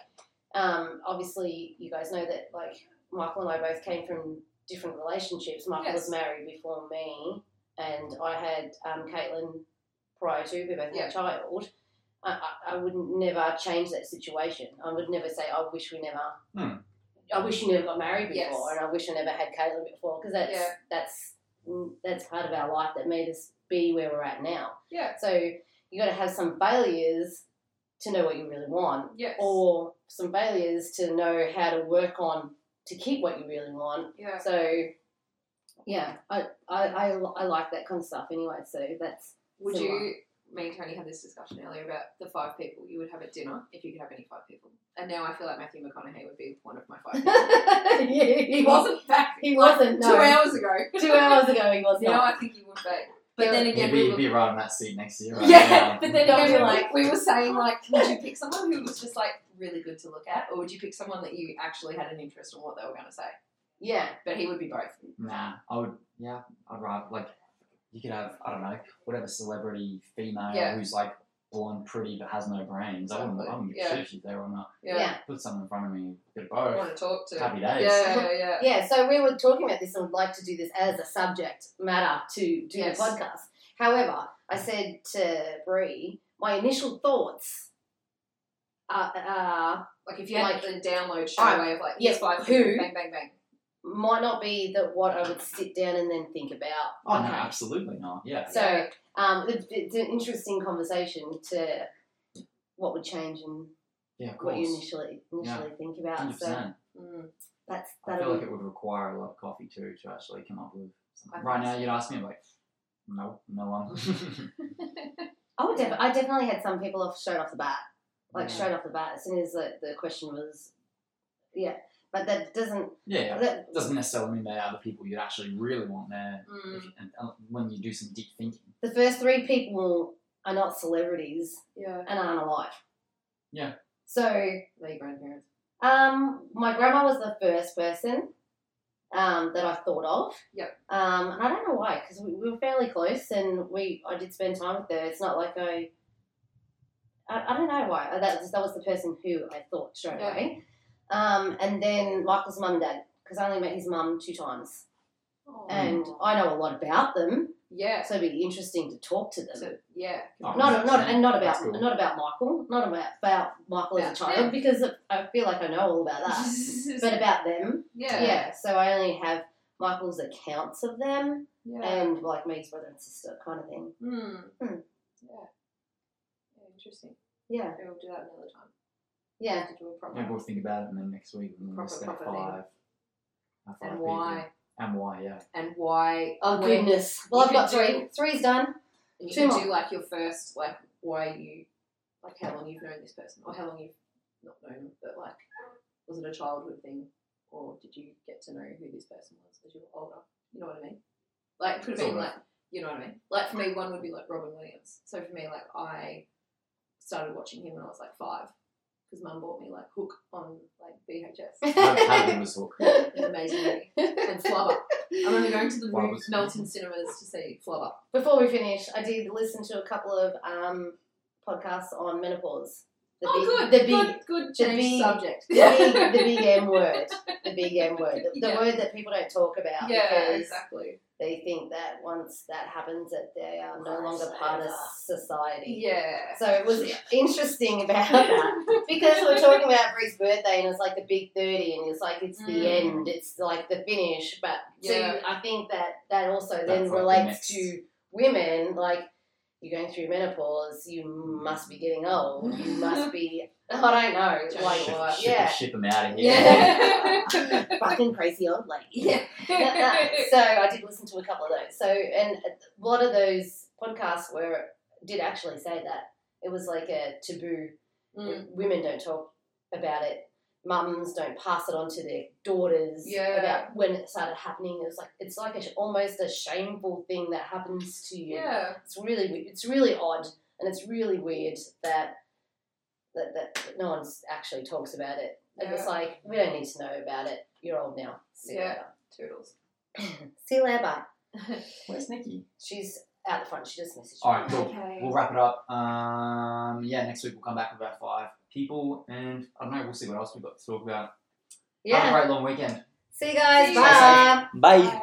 um, obviously you guys know that like Michael and I both came from different relationships. Michael Yes. was married before me, and I had um, Caitlin prior to. We both Yeah. had a child. I, I, I would never change that situation. I would never say, "I wish we never." Hmm. I wish you never got married before, Yes. and I wish I never had Caitlin before, because that's Yeah. that's mm, that's part of our life that made us be where we're at now. Yeah. So you got to have some failures to know what you really want, Yes. or some failures to know how to work on to keep what you really want. yeah. So, yeah, I, I, I, I like that kind of stuff anyway. So that's Would similar. you, me and Tony had this discussion earlier about the five people you would have at dinner if you could have any five people. And now I feel like Matthew McConaughey would be one of my five people. yeah, [LAUGHS] he wasn't back He wasn't, two no. hours ago. Two hours ago, he was [LAUGHS] now not. I think he would be. But Yeah. then He'd again, be, we he'd were, be right on that seat next to you. Right yeah, now. but then Don't again, be we- like- we were saying [LAUGHS] like, would you pick someone who was just like really good to look at, or would you pick someone that you actually had an interest in what they were going to say? Yeah, But he would be both. Nah, I would. Yeah, I'd rather like you could have I don't know whatever celebrity female Yeah. who's like blonde, pretty but has no brains. I wouldn't. I wouldn't give a Yeah. shit if she's there or not. Yeah. yeah, Put someone in front of me, bit of I both. want to talk to. Happy days. Yeah, yeah, yeah. yeah. So we were talking about this and would like to do this as a subject matter to do Yes. the podcast. However, I said to Bree, my initial thoughts are, are Like if you had Like- the download straight Alright, away of like, yeah, yes, five who? bang, bang, bang. Might not be that what I would sit down and then think about. Oh no, absolutely not. Yeah. So Yeah. um, it, it's an interesting conversation to what would change and Yeah, what you initially initially think about. Hundred So percent. Mm. that's I feel like it would require a lot of coffee too to actually come up with. Something. Right now, you'd ask me, I'm like, no, no one. [LAUGHS] [LAUGHS] I would def- I definitely had some people off straight off the bat, like Yeah. straight off the bat, as soon as the, the question was, yeah. But that doesn't. yeah, That, doesn't necessarily mean they are the people you'd actually really want there. Mm. If, and, uh, when you do some deep thinking. the first three people are not celebrities Yeah. and aren't alive. Yeah. So My grandparents. Um, my grandma was the first person um, that I thought of. Yep. Um, and I don't know why, because we, we were fairly close, and we I did spend time with her. It's not like I. I, I don't know why. That was, that was the person who I thought straight Yeah. away. Um, and then Michael's mum and dad, because I only met his mum two times, and I know a lot about them, yeah. so it'd be interesting to talk to them. So, yeah. Oh, Not, not, and not about cool. not about Michael, not about about Michael as a child, them. because I feel like I know all about that. [LAUGHS] but about them, yeah. yeah. So I only have Michael's accounts of them Yeah. and like Meg's brother and sister kind of thing. Mm. Hmm. Yeah. Yeah, interesting. Yeah, Maybe we'll do that another time. Yeah. To do a proper. Maybe we'll think about it and then next week we'll Proper- list proper five. our five and people. why? And why, yeah. And why? Oh when- goodness. Well, I've got could three. Three's done. And you Two can more. do like your first, like why you, like how long you've known this person, or how long you've not known them, but like, was it a childhood thing, or did you get to know who this person was as you were older? You know what I mean? Like, could have been like, you know what I mean? Like for me, one would be like Robin Williams. So for me, like I started watching him when I was like five, because mum bought me like Hook on like VHS. How, how good was Hook? An amazing movie. And Flubber. I remember going to the Flubber movie was- Melton Cinemas to see Flubber. Before we finish, I did listen to a couple of um, podcasts on menopause. The oh, big, good. The big, good, good the big- subject. the big, the big M word. The big M word. [LAUGHS] The, the Yeah. word that people don't talk about Yeah, because exactly. They think that once that happens, that they are no longer part of society. Yeah. So it was [LAUGHS] interesting about that because we're talking about Bree's birthday and it's like the big thirty and it's like it's the Mm. end, it's like the finish. But so Yeah. I think that that also then That's like the relates next- to women. Like you're going through menopause, you must be getting old. You [LAUGHS] must be, [LAUGHS] I don't know, like, ship, what? ship, yeah. ship them out of here. Yeah. [LAUGHS] fucking crazy old lady. yeah. so I did listen to a couple of those. So, and a lot of those podcasts were did actually say that it was like a taboo. Mm. Women don't talk about it. Mums don't pass it on to their daughters. Yeah. About when it started happening, It's like it's like a, almost a shameful thing that happens to you. Yeah. It's really we- it's really odd and it's really weird that that, that, that no one actually talks about it. And It's like we don't need to know about it. You're old now. See you Yeah. later. Toodles. [LAUGHS] See you later. Bye. [LAUGHS] Where's Nikki? She's out the front. She just messaged All me. cool. Okay. We'll wrap it up. Um, yeah, next week we'll come back with about five people, and I don't know. We'll see what else we've got to talk about. Yeah. Have a great long weekend. See you guys. See you. Bye. Bye. Bye.